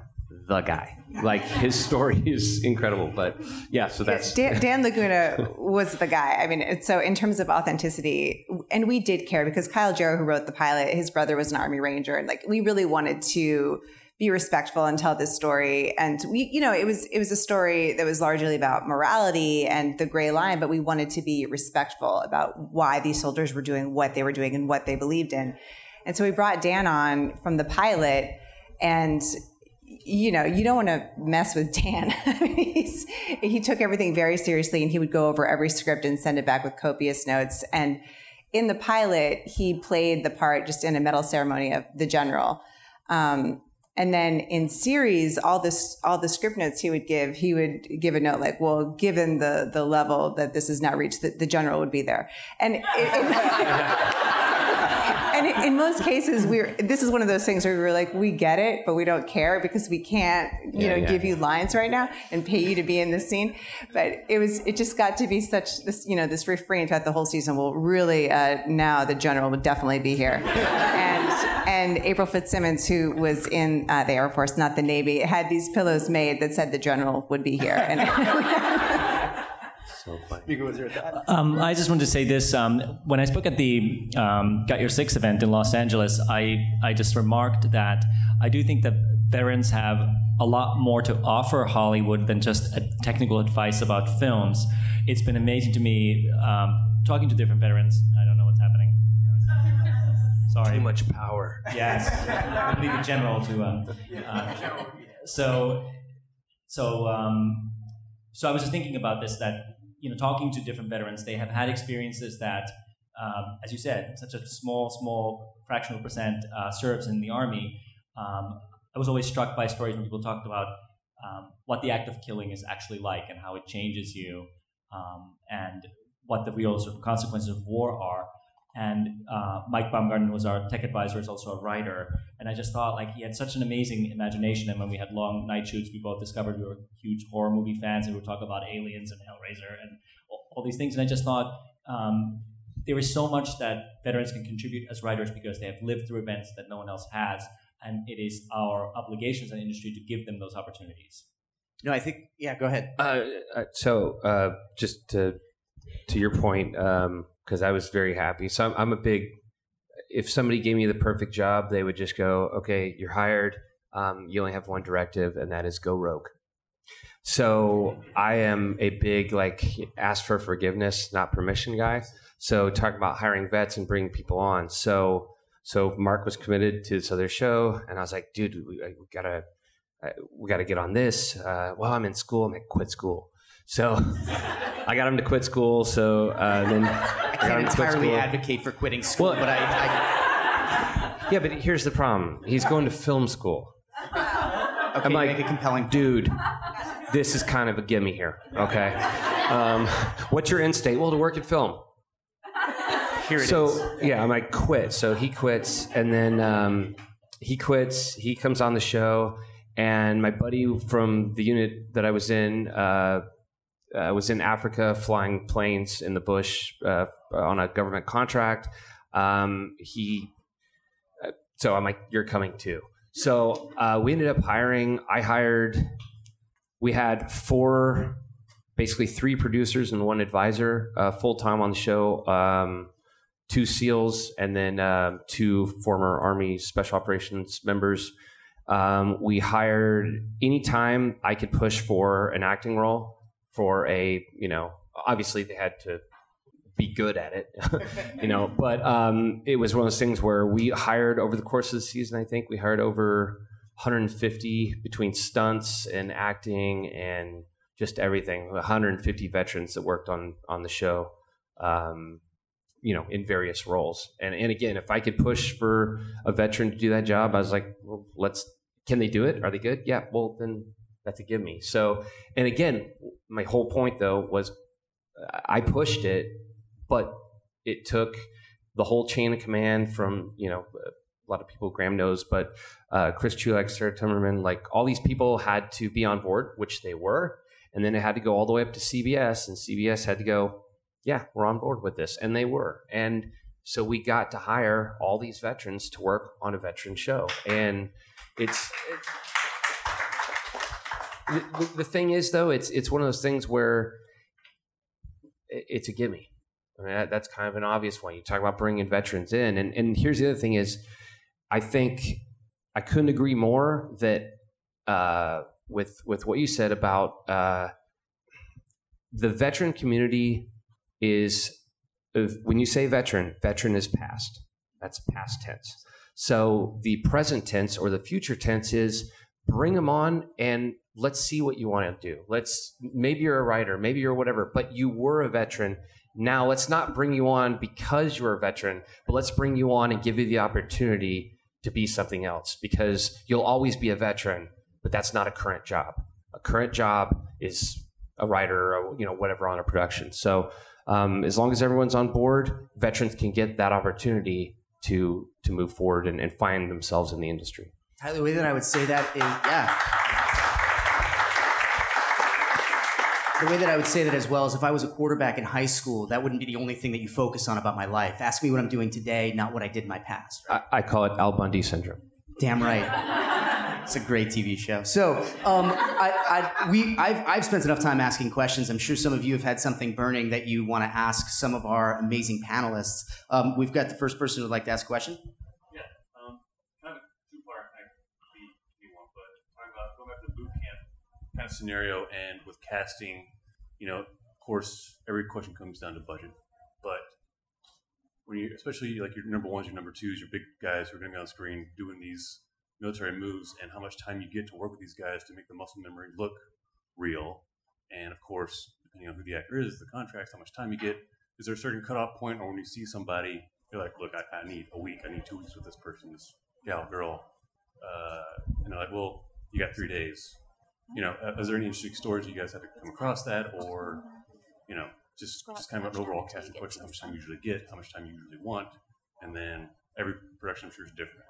the guy. Like his <laughs> story is incredible, but yeah. So that's Dan, Dan Laguna <laughs> was the guy. I mean, so in terms of authenticity, and we did care because Kyle Jarrow, who wrote the pilot, his brother was an Army Ranger, and like we really wanted to be respectful and tell this story. And we, you know, it was it was a story that was largely about morality and the gray line, but we wanted to be respectful about why these soldiers were doing what they were doing and what they believed in. And so we brought Dan on from the pilot and you know, you don't want to mess with Dan. <laughs> he took everything very seriously and he would go over every script and send it back with copious notes. And in the pilot, he played the part just in a medal ceremony of the general. Um, and then in series, all this, all the script notes he would give, he would give a note like, "Well, given the the level that this has now reached, the, the general would be there." And it, it, <laughs> and in most cases, we're this is one of those things where we're like, we get it, but we don't care because we can't, you yeah, know, yeah. give you lines right now and pay you to be in this scene. But it was, it just got to be such this, you know, this refrain throughout the whole season. Well, really, uh, now the general would definitely be here, and and April Fitzsimmons, who was in uh, the Air Force, not the Navy, had these pillows made that said the general would be here, and. so funny. Um, I just wanted to say this. Um, when I spoke at the um, Got Your Six event in Los Angeles, I, I just remarked that I do think that veterans have a lot more to offer Hollywood than just technical advice about films. It's been amazing to me um, talking to different veterans. I don't know what's happening. Sorry. Too much power. Yes. I Leave the general to. Uh, uh, so, so, um, so I was just thinking about this that you know, talking to different veterans, they have had experiences that, um, as you said, such a small, small fractional percent uh, serves in the army. Um, I was always struck by stories when people talked about um, what the act of killing is actually like and how it changes you, um, and what the real sort of consequences of war are. And uh, Mike Baumgarten, who was our tech advisor, is also a writer. And I just thought like he had such an amazing imagination. And when we had long night shoots, we both discovered we were huge horror movie fans, and we would talk about aliens and Hellraiser and all, these things. And I just thought um, there is so much that veterans can contribute as writers because they have lived through events that no one else has, and it is our obligation as an industry to give them those opportunities. No, I think yeah. Go ahead. Uh, uh so uh, just to to your point. Um, because I was very happy. So I'm, I'm, a big. If somebody gave me the perfect job, they would just go, "Okay, you're hired. Um, you only have one directive, and that is go rogue." So I am a big like ask for forgiveness, not permission guy. So talk about hiring vets and bringing people on. So so Mark was committed to this other show, and I was like, "Dude, we, we gotta." we got to get on this. Uh, well, I'm in school. I'm like, quit school. So <laughs> I got him to quit school. So uh, then <laughs> I can't entirely advocate for quitting school, well, but I, I, <laughs> Yeah, but here's the problem. He's going to film school. Okay, I'm like, make it compelling. Dude, this is kind of a gimme here. Okay. Um, what's your end state? Well, to work at film. Here it so, is. yeah, I'm like, quit. So he quits, and then um, he quits. He comes on the show, and my buddy from the unit that I was in, uh, uh, was in Africa flying planes in the bush uh, on a government contract. Um, he, uh, so I'm like, you're coming too. So uh, we ended up hiring. I hired. We had four, basically three producers and one advisor uh, full time on the show. Um, two SEALs and then uh, two former Army Special Operations members. Um, we hired anytime I could push for an acting role for a you know obviously they had to be good at it <laughs> you know <laughs> but um, it was one of those things where we hired over the course of the season i think we hired over 150 between stunts and acting and just everything 150 veterans that worked on on the show um, you know in various roles. And and again if i could push for a veteran to do that job i was like well let's can they do it? Are they good? Yeah well then That's a give me. So, and again, my whole point though was I pushed it, but it took the whole chain of command from you know a lot of people Graham knows, but uh, Chris Chulack, Sarah Timberman, like all these people had to be on board, which they were, and then it had to go all the way up to CBS, and CBS had to go, yeah, we're on board with this, and they were, and so we got to hire all these veterans to work on a veteran show, and it's. it's the, the thing is, though, it's it's one of those things where it's a gimme. I mean, that, that's kind of an obvious one. You talk about bringing veterans in, and and here's the other thing: is I think I couldn't agree more that uh, with with what you said about uh, the veteran community is when you say veteran, veteran is past. That's past tense. So the present tense or the future tense is bring them on and let's see what you want to do. Let's maybe you're a writer, maybe you're whatever, but you were a veteran. Now let's not bring you on because you're a veteran, but let's bring you on and give you the opportunity to be something else because you'll always be a veteran, but that's not a current job. A current job is a writer or you know whatever on a production. So um, as long as everyone's on board, veterans can get that opportunity to to move forward and, and find themselves in the industry. The way that I would say that is, yeah. the way that I would say that as well is if I was a quarterback in high school, that wouldn't be the only thing that you focus on about my life. Ask me what I'm doing today, not what I did in my past. Right? I, I, call it Al Bundy syndrome. Damn right. it's a great TV show. So, um, I, I, we, I've, I've spent enough time asking questions. I'm sure some of you have had something burning that you want to ask some of our amazing panelists. Um, we've got the first person who'd like to ask a question. Yeah, um, kind of two part. one, but talking about going back to the boot camp kind of scenario and with casting, you know, of course, every question comes down to budget, but when you, especially like your number ones, your number twos, your big guys who are going to be on screen doing these military moves, and how much time you get to work with these guys to make the muscle memory look real, and of course, depending on who the actor is, the contracts, how much time you get. Is there a certain cutoff point, or when you see somebody, you're like, look, I, I need a week, I need two weeks with this person, this gal, girl, uh, and they're like, well, you got three days you know, uh, is there any interesting stories you guys had to come across that, or you know, just just kind of an overall casting question: how much time you usually get, how much time you usually want, and then every production I'm sure is different.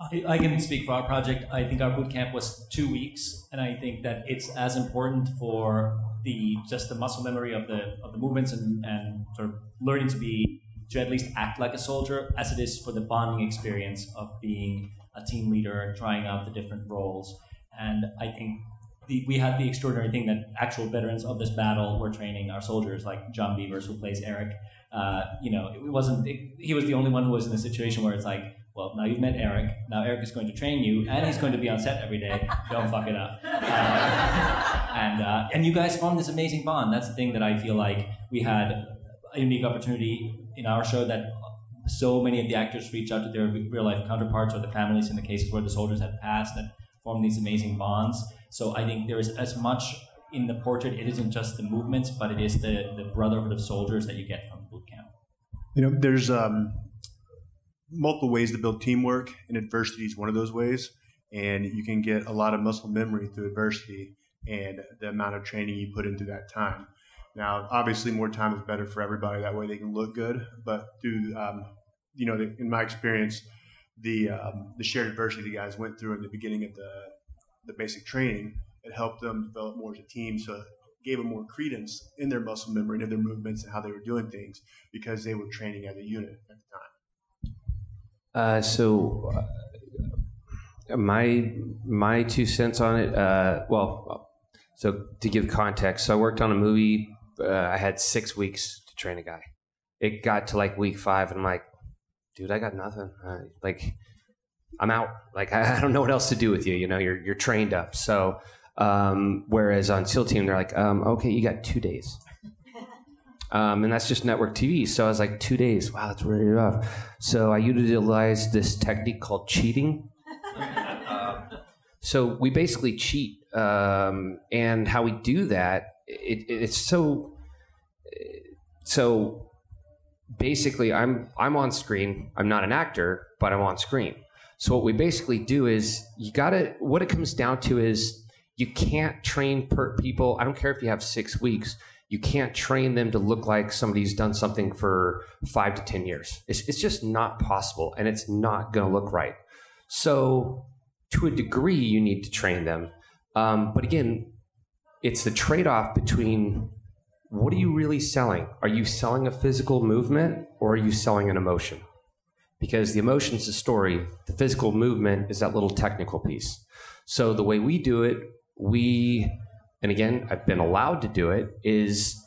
I, I can speak for our project. I think our boot camp was two weeks, and I think that it's as important for the just the muscle memory of the of the movements and, and sort of learning to be to at least act like a soldier as it is for the bonding experience of being a team leader and trying out the different roles. And I think the, we had the extraordinary thing that actual veterans of this battle were training our soldiers, like Jon Beavers, who plays Eric. Uh, you know, it wasn't. It, he was the only one who was in a situation where it's like, well, now you've met Eric. Now Eric is going to train you, and he's going to be on set every day. Don't fuck it up. Uh, and uh, and you guys formed this amazing bond. That's the thing that I feel like we had a unique opportunity in our show that so many of the actors reached out to their real life counterparts or the families in the cases where the soldiers had passed and form these amazing bonds. So I think there is as much in the portrait. It isn't just the movements, but it is the the brotherhood of soldiers that you get from boot camp. You know, there's um, multiple ways to build teamwork, and adversity is one of those ways. And you can get a lot of muscle memory through adversity and the amount of training you put into that time. Now, obviously, more time is better for everybody. That way, they can look good. But through, um, you know, in my experience, the um, the shared adversity the guys went through in the beginning of the the basic training. It helped them develop more as a team, so it gave them more credence in their muscle memory and in their movements and how they were doing things because they were training as a unit at the time. Uh, so, uh, my my two cents on it. Uh, well, so to give context, so I worked on a movie. Uh, I had six weeks to train a guy. It got to like week five, and I'm like, dude, I got nothing. Uh, like, I'm out. Like, I, <laughs> I, don't know what else to do with you. You know, you're you're trained up. So, um, whereas on SEAL Team, they're like, um, okay, you got two days. <laughs> Um, and that's just network TV. So I was like, two days. Wow, that's really rough. So I utilized this technique called cheating. Um, <laughs> so we basically cheat. Um, and how we do that, it, it, it's so. So basically I'm I'm on screen. I'm not an actor, but I'm on screen. So what we basically do is you got to what it comes down to is You can't train per people. I don't care if you have six weeks. You can't train them to look like somebody's done something for five to 10 years. It's, it's just not possible and it's not going to look right. So, to a degree, you need to train them. Um, but again, it's the trade off between what are you really selling? Are you selling a physical movement or are you selling an emotion? Because the emotion is the story, the physical movement is that little technical piece. So the way we do it, we, and again, I've been allowed to do it, is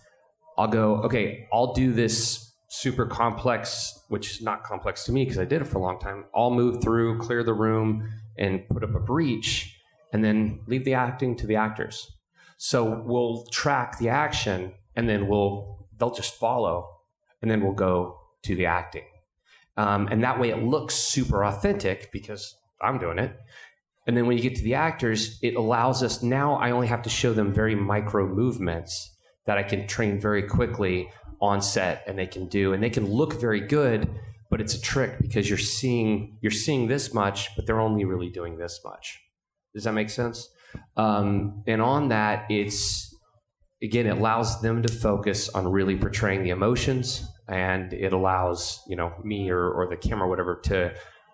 I'll go, okay, I'll do this super complex, which is not complex to me because I did it for a long time. I'll move through, clear the room, and put up a breach, and then leave the acting to the actors. So we'll track the action and then we'll they'll just follow, and then we'll go to the acting, um, and that way it looks super authentic because I'm doing it. And then when you get to the actors, it allows us now. I only have to show them very micro movements that I can train very quickly on set, and they can do, and they can look very good. But it's a trick because you're seeing you're seeing this much, but they're only really doing this much. Does that make sense? Um, and on that, it's again, it allows them to focus on really portraying the emotions, and it allows you know me or, or the camera, or whatever, to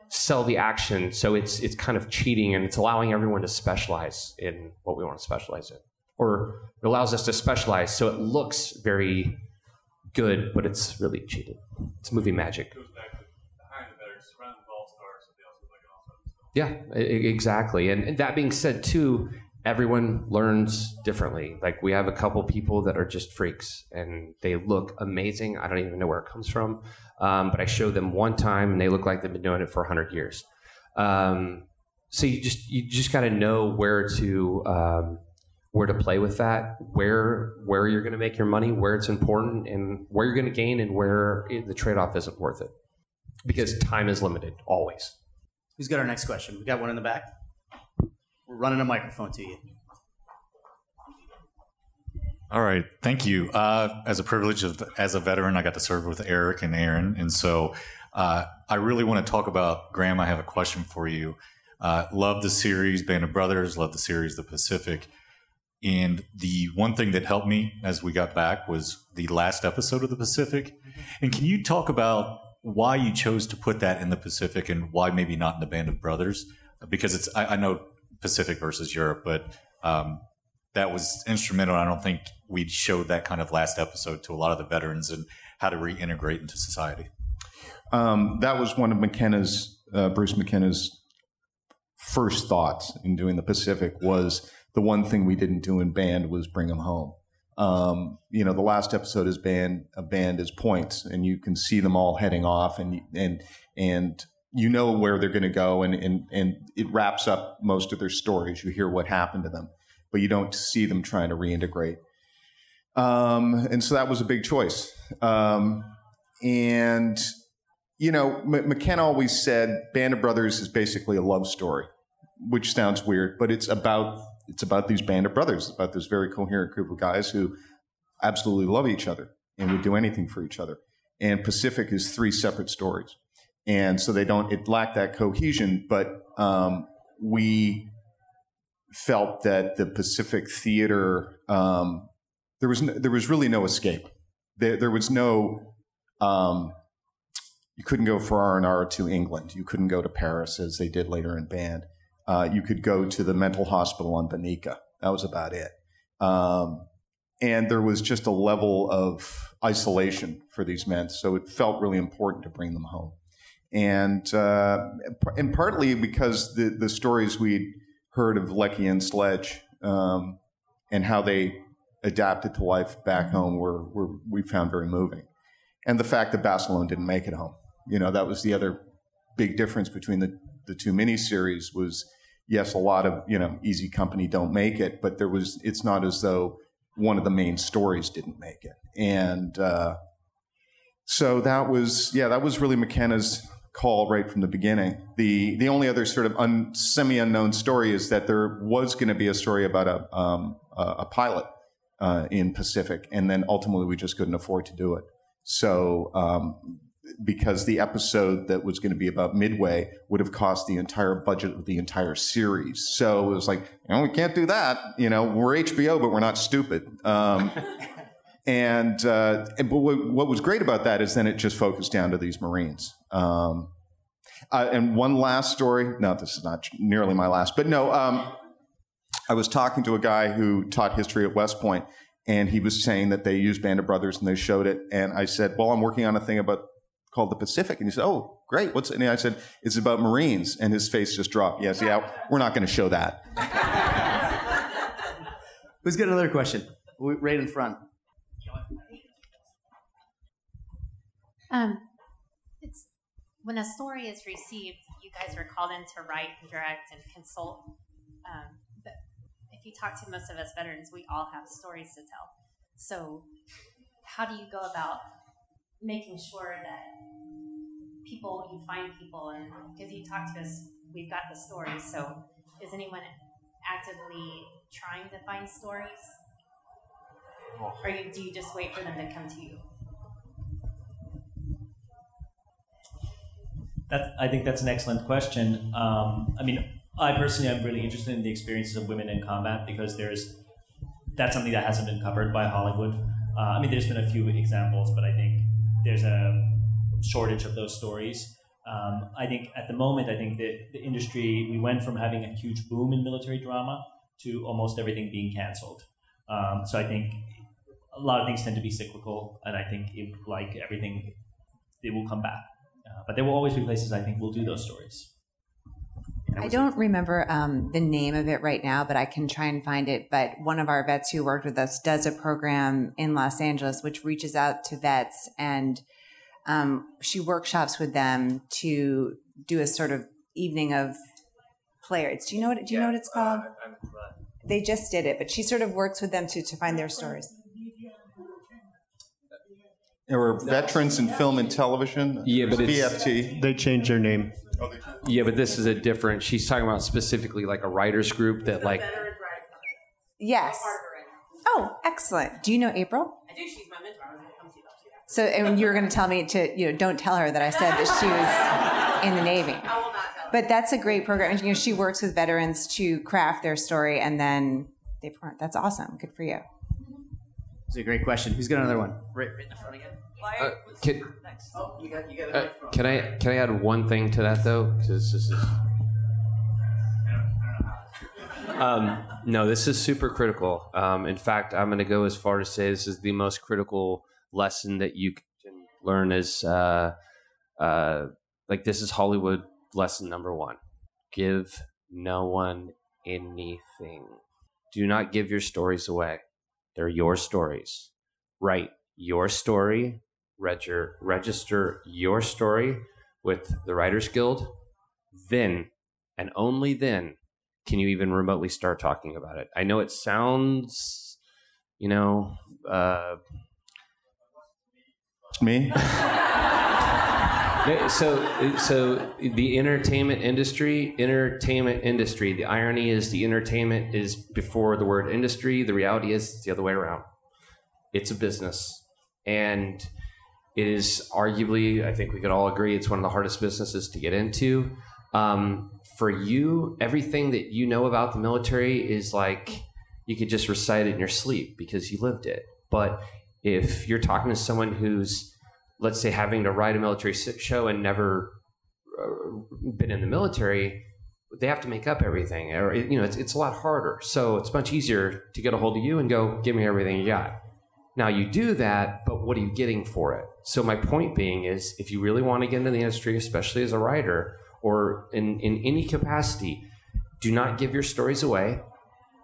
sell the action. So it's it's kind of cheating, and it's allowing everyone to specialize in what we want to specialize in, or it allows us to specialize so it looks very good, but it's really cheated. It's movie magic. Yeah, exactly. And that being said, too, everyone learns differently. Like we have a couple people that are just freaks and they look amazing. I don't even know where it comes from, um, but I show them one time and they look like they've been doing it for hundred years. Um, so you just you just got to know where to um, where to play with that, where where you're going to make your money, where it's important, and where you're going to gain, and where the trade off isn't worth it, because time is limited always. Who's got our next question? We got one in the back. We're running a microphone to you. All right, thank you. Uh, as a privilege of as a veteran, I got to serve with Eric and Aaron, and so uh, I really want to talk about Graham. I have a question for you. Uh, love the series Band of Brothers. Love the series The Pacific. And the one thing that helped me as we got back was the last episode of The Pacific. And can you talk about why you chose to put that in the Pacific and why maybe not in the Band of Brothers? Because it's I, I know Pacific versus Europe, but um, that was instrumental. I don't think we showed that kind of last episode to a lot of the veterans and how to reintegrate into society. Um, that was one of McKenna's, uh, Bruce McKenna's first thoughts in doing the Pacific was the one thing we didn't do in band was bring them home. Um, you know, the last episode is band a band is points, and you can see them all heading off, and and and you know where they're going to go and, and, and it wraps up most of their stories. You hear what happened to them, but you don't see them trying to reintegrate. Um, and so that was a big choice. Um, and, you know, M- McKenna always said Band of Brothers is basically a love story, which sounds weird, but it's about, it's about these Band of Brothers, about this very coherent group of guys who absolutely love each other and would do anything for each other. And Pacific is three separate stories and so they don't it lacked that cohesion but um, we felt that the pacific theater um, there was no, there was really no escape there, there was no um, you couldn't go for r&r to england you couldn't go to paris as they did later in band uh, you could go to the mental hospital on Banika. That was about it. Um, and there was just a level of isolation for these men. So it felt really important to bring them home and uh, and partly because the the stories we'd heard of Leckie and Sledge um, and how they adapted to life back home were, were we found very moving, and the fact that Basilone didn't make it home. You know, that was the other big difference between the the two miniseries was yes, a lot of you know Easy Company don't make it, but there was it's not as though one of the main stories didn't make it, and uh, so that was yeah, that was really McKenna's call right from the beginning. The the only other sort of un, semi unknown story is that there was going to be a story about a um, a pilot uh, in Pacific, and then ultimately we just couldn't afford to do it. So um, because the episode that was going to be about Midway would have cost the entire budget of the entire series. So it was like, you we can't do that. You know, we're HBO, but we're not stupid. Um, and uh, but what, what, was great about that is then it just focused down to these Marines. Um, uh, and one last story. No, this is not nearly my last, but no. Um, I was talking to a guy who taught history at West Point, and he was saying that they used Band of Brothers and they showed it. And I said, "Well, I'm working on a thing about called the Pacific." And he said, "Oh, great! What's?" It? And I said, "It's about Marines." And his face just dropped. Yes, yeah, we're not going to show that. Who's got another question? Right in front. Um, it's when a story is received, you guys are called in to write and direct and consult. Um, but if you talk to most of us veterans, we all have stories to tell. So, how do you go about making sure that people you find people and because you talk to us, we've got the stories. So, is anyone actively trying to find stories, or you, do you just wait for them to come to you? I think that's an excellent question. Um, I mean, I personally am really interested in the experiences of women in combat because there's that's something that hasn't been covered by Hollywood. Uh, I mean, there's been a few examples, but I think there's a shortage of those stories. Um, I think at the moment, I think that the industry we went from having a huge boom in military drama to almost everything being canceled. Um, so I think a lot of things tend to be cyclical, and I think like everything, it will come back. Uh, but there will always be places I think will do those stories. I don't remember um, the name of it right now, but I can try and find it. But one of our vets who worked with us does a program in Los Angeles which reaches out to vets and um, she workshops with them to do a sort of evening of players. Do you know what? Do you know what it's called? They just did it, but she sort of works with them to to find their stories. There were veterans in film and television. Yeah, but it's, VFT. They changed their name. Oh, yeah, but this is a different. She's talking about specifically like a writers group that like. Yes. Oh, excellent. Do you know April? I do. She's my mentor. I was going to come to you about So, and you were going to tell me to, you know, don't tell her that I said that she was <laughs> in the Navy. I will not tell. But that's a great program. You know, she works with veterans to craft their story, and then they. perform. That's awesome. Good for you. It's a great question. Who's got another one? Right, right in the front again. Uh, can, Oh, you got, you got uh, can I can I add one thing to that though? Because this is. Um, no, this is super critical. Um, in fact, I'm going to go as far to say this is the most critical lesson that you can learn. Is uh, uh, like this is Hollywood lesson number one: give no one anything. Do not give your stories away. They're your stories. Write your story. Register, register your story with the Writers Guild. Then, and only then, can you even remotely start talking about it. I know it sounds, you know, uh, me. <laughs> so, so the entertainment industry, entertainment industry. The irony is the entertainment is before the word industry. The reality is it's the other way around. It's a business, and it is arguably, I think we could all agree, it's one of the hardest businesses to get into. Um, for you, everything that you know about the military is like you could just recite it in your sleep because you lived it. But if you're talking to someone who's, let's say, having to write a military show and never uh, been in the military, they have to make up everything, or you know, it's it's a lot harder. So it's much easier to get a hold of you and go, give me everything you got. Now you do that, but what are you getting for it? So my point being is, if you really want to get into the industry, especially as a writer or in, in any capacity, do not give your stories away.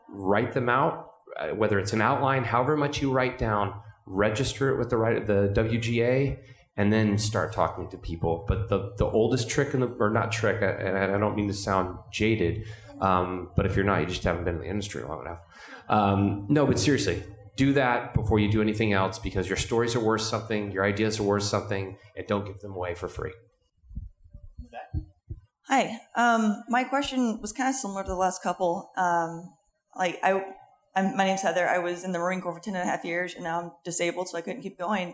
Write them out, uh, whether it's an outline, however much you write down, register it with the the WGA, and then start talking to people. But the the oldest trick in the or not trick, and I don't mean to sound jaded, um, but if you're not, you just haven't been in the industry long enough. Um, no, but seriously, do that before you do anything else because your stories are worth something, your ideas are worth something, and don't give them away for free. Hi. Um, my question was kind of similar to the last couple. Um, like I, I'm, my name's Heather. I was in the Marine Corps for 10 and a half years and now I'm disabled, so I couldn't keep going.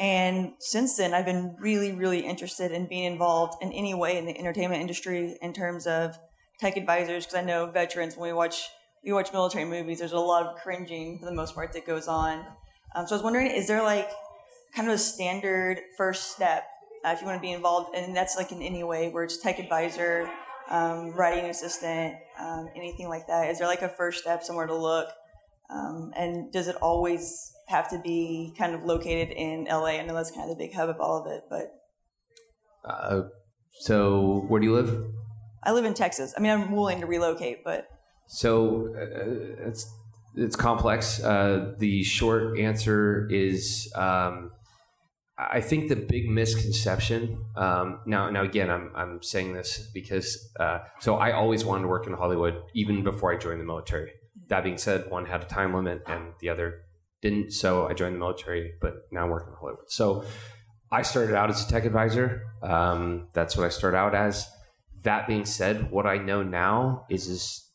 And since then, I've been really, really interested in being involved in any way in the entertainment industry in terms of tech advisors. Because I know veterans, when we watch we watch military movies, there's a lot of cringing for the most part that goes on. Um, so I was wondering, is there like kind of a standard first step uh, if you want to be involved, and that's like in any way where it's tech advisor, um, writing assistant, um, anything like that? Is there like a first step somewhere to look? Um, and does it always have to be kind of located in LA? I know that's kind of the big hub of all of it, but Uh, so where do you live? I live in Texas. I mean, I'm willing to relocate, but So uh, it's it's complex. Uh, the short answer is um, I think the big misconception. Um, now, now again, I'm I'm saying this because uh, so I always wanted to work in Hollywood even before I joined the military. That being said, one had a time limit and the other didn't, so I joined the military. But now I'm working in Hollywood. So I started out as a tech advisor. Um, that's what I started out as. That being said, what I know now is is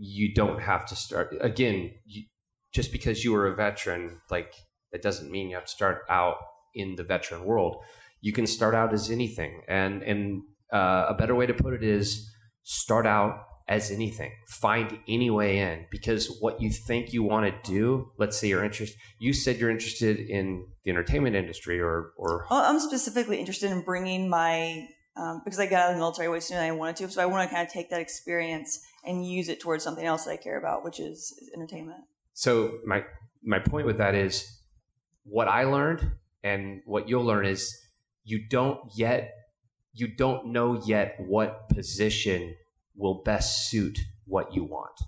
you don't have to start again. You, just because you are a veteran, like that doesn't mean you have to start out in the veteran world. You can start out as anything, and and uh, a better way to put it is start out as anything. Find any way in because what you think you want to do. Let's say you're interested. You said you're interested in the entertainment industry, or or Well, I'm specifically interested in bringing my um, because I got out of the military way sooner than I wanted to, so I want to kind of take that experience and use it towards something else that I care about, which is, is entertainment. So my my point with that is what I learned and what you'll learn is you don't yet you don't know yet what position will best suit what you want.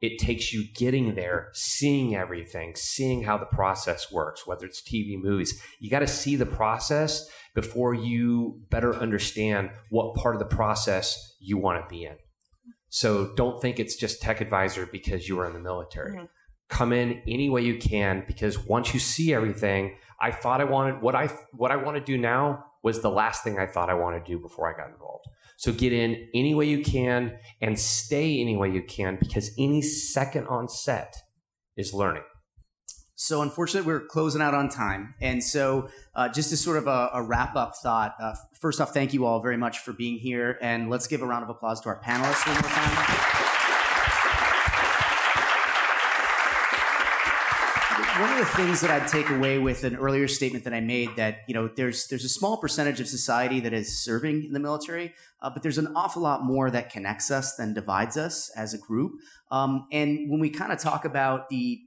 It takes you getting there, seeing everything, seeing how the process works, whether it's TV, movies. You got to see the process before you better understand what part of the process you want to be in. So don't think it's just tech advisor because you were in the military. Mhm. Come in any way you can because once you see everything, I thought I wanted what I what I want to do now was the last thing I thought I wanted to do before I got involved. So get in any way you can and stay any way you can because any second on set is learning. So unfortunately, we're closing out on time, and so uh, just as sort of a, a wrap up thought. Uh, first off, thank you all very much for being here, and let's give a round of applause to our panelists one more time. One of the things that I'd take away with an earlier statement that I made that you know there's there's a small percentage of society that is serving in the military, uh, but there's an awful lot more that connects us than divides us as a group. Um, and when we kind of talk about the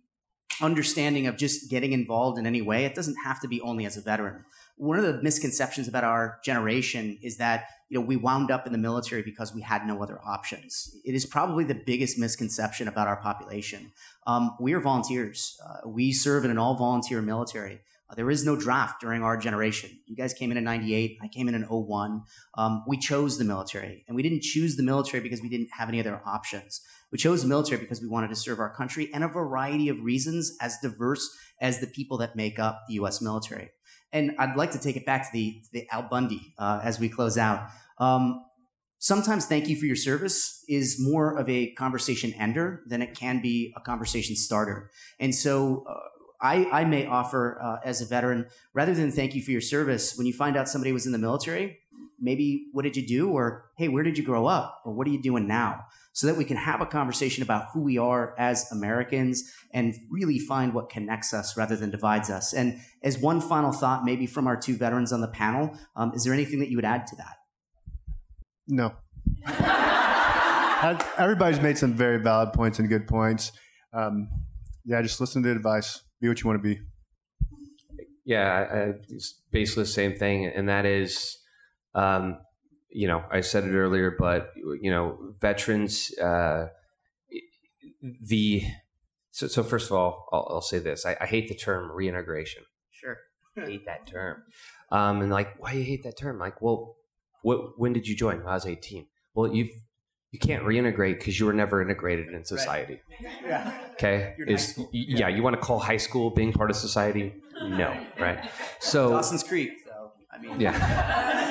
understanding of just getting involved in any way. It doesn't have to be only as a veteran. One of the misconceptions about our generation is that you know we wound up in the military because we had no other options. It is probably the biggest misconception about our population. Um, we are volunteers. Uh, we serve in an all volunteer military. Uh, there is no draft during our generation. You guys came in in 98. I came in in 01. Um, we chose the military and we didn't choose the military because we didn't have any other options. We chose the military because we wanted to serve our country and a variety of reasons as diverse as the people that make up the U.S. military. And I'd like to take it back to the, to the Al Bundy uh, as we close out. Um, sometimes thank you for your service is more of a conversation ender than it can be a conversation starter. And so uh, I, I may offer uh, as a veteran, rather than thank you for your service, when you find out somebody was in the military, maybe what did you do? Or hey, where did you grow up? Or what are you doing now? So that we can have a conversation about who we are as Americans and really find what connects us rather than divides us. And as one final thought, maybe from our two veterans on the panel, um, is there anything that you would add to that? No. Everybody's made some very valid points and good points. Um, yeah, just listen to the advice. Be what you want to be. Yeah, I, I, it's basically the same thing, and that is, um, you know, I said it earlier, but you know, veterans, uh, the so, so first of all, I'll, I'll say this: I, I, hate the term reintegration. Sure, <laughs> I hate that term. Um, and like, why do you hate that term? Like, well, what, when did you join? When I was eighteen. Well, you've you can't reintegrate because you were never integrated in society. Right. <laughs> Yeah. Okay. Is yeah. You want to call high school being part of society? No. Right. So Dawson's Creek. So I mean. Yeah. <laughs>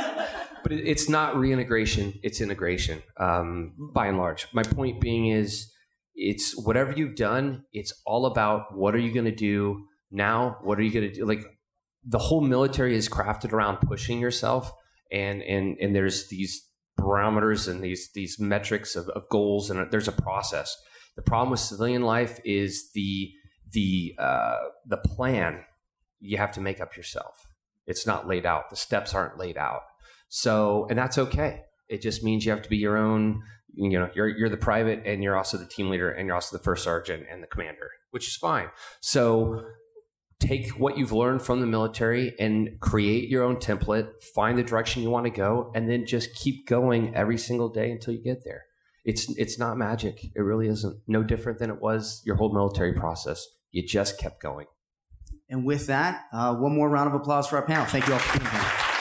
but it, it's not reintegration. It's integration. Um, by and large, my point being is, it's whatever you've done. It's all about what are you going to do now. What are you going to do? Like the whole military is crafted around pushing yourself, and and and there's these barometers and these these metrics of, of goals, and there's a process. The problem with civilian life is the the uh, the plan you have to make up yourself. It's not laid out. The steps aren't laid out. So, and that's okay. It just means you have to be your own. You know, you're you're the private, and you're also the team leader, and you're also the first sergeant and the commander, which is fine. So, take what you've learned from the military and create your own template. Find the direction you want to go, and then just keep going every single day until you get there. It's it's not magic. It really isn't. No different than it was your whole military process. You just kept going. And with that, uh, one more round of applause for our panel. Thank you all for being here.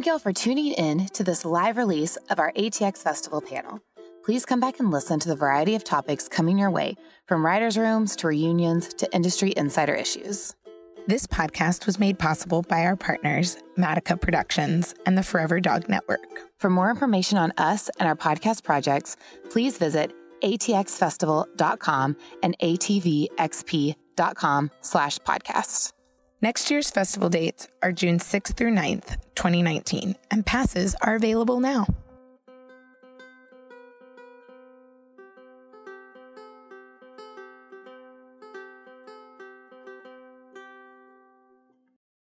Thank y'all for tuning in to this live release of our ATX Festival panel. Please come back and listen to the variety of topics coming your way, from writers' rooms to reunions to industry insider issues. This podcast was made possible by our partners, Matica Productions and the Forever Dog Network. For more information on us and our podcast projects, please visit atxfestival.com and atvxp.com slash podcast. Next year's festival dates are June 6th through 9th, 2019, and passes are available now.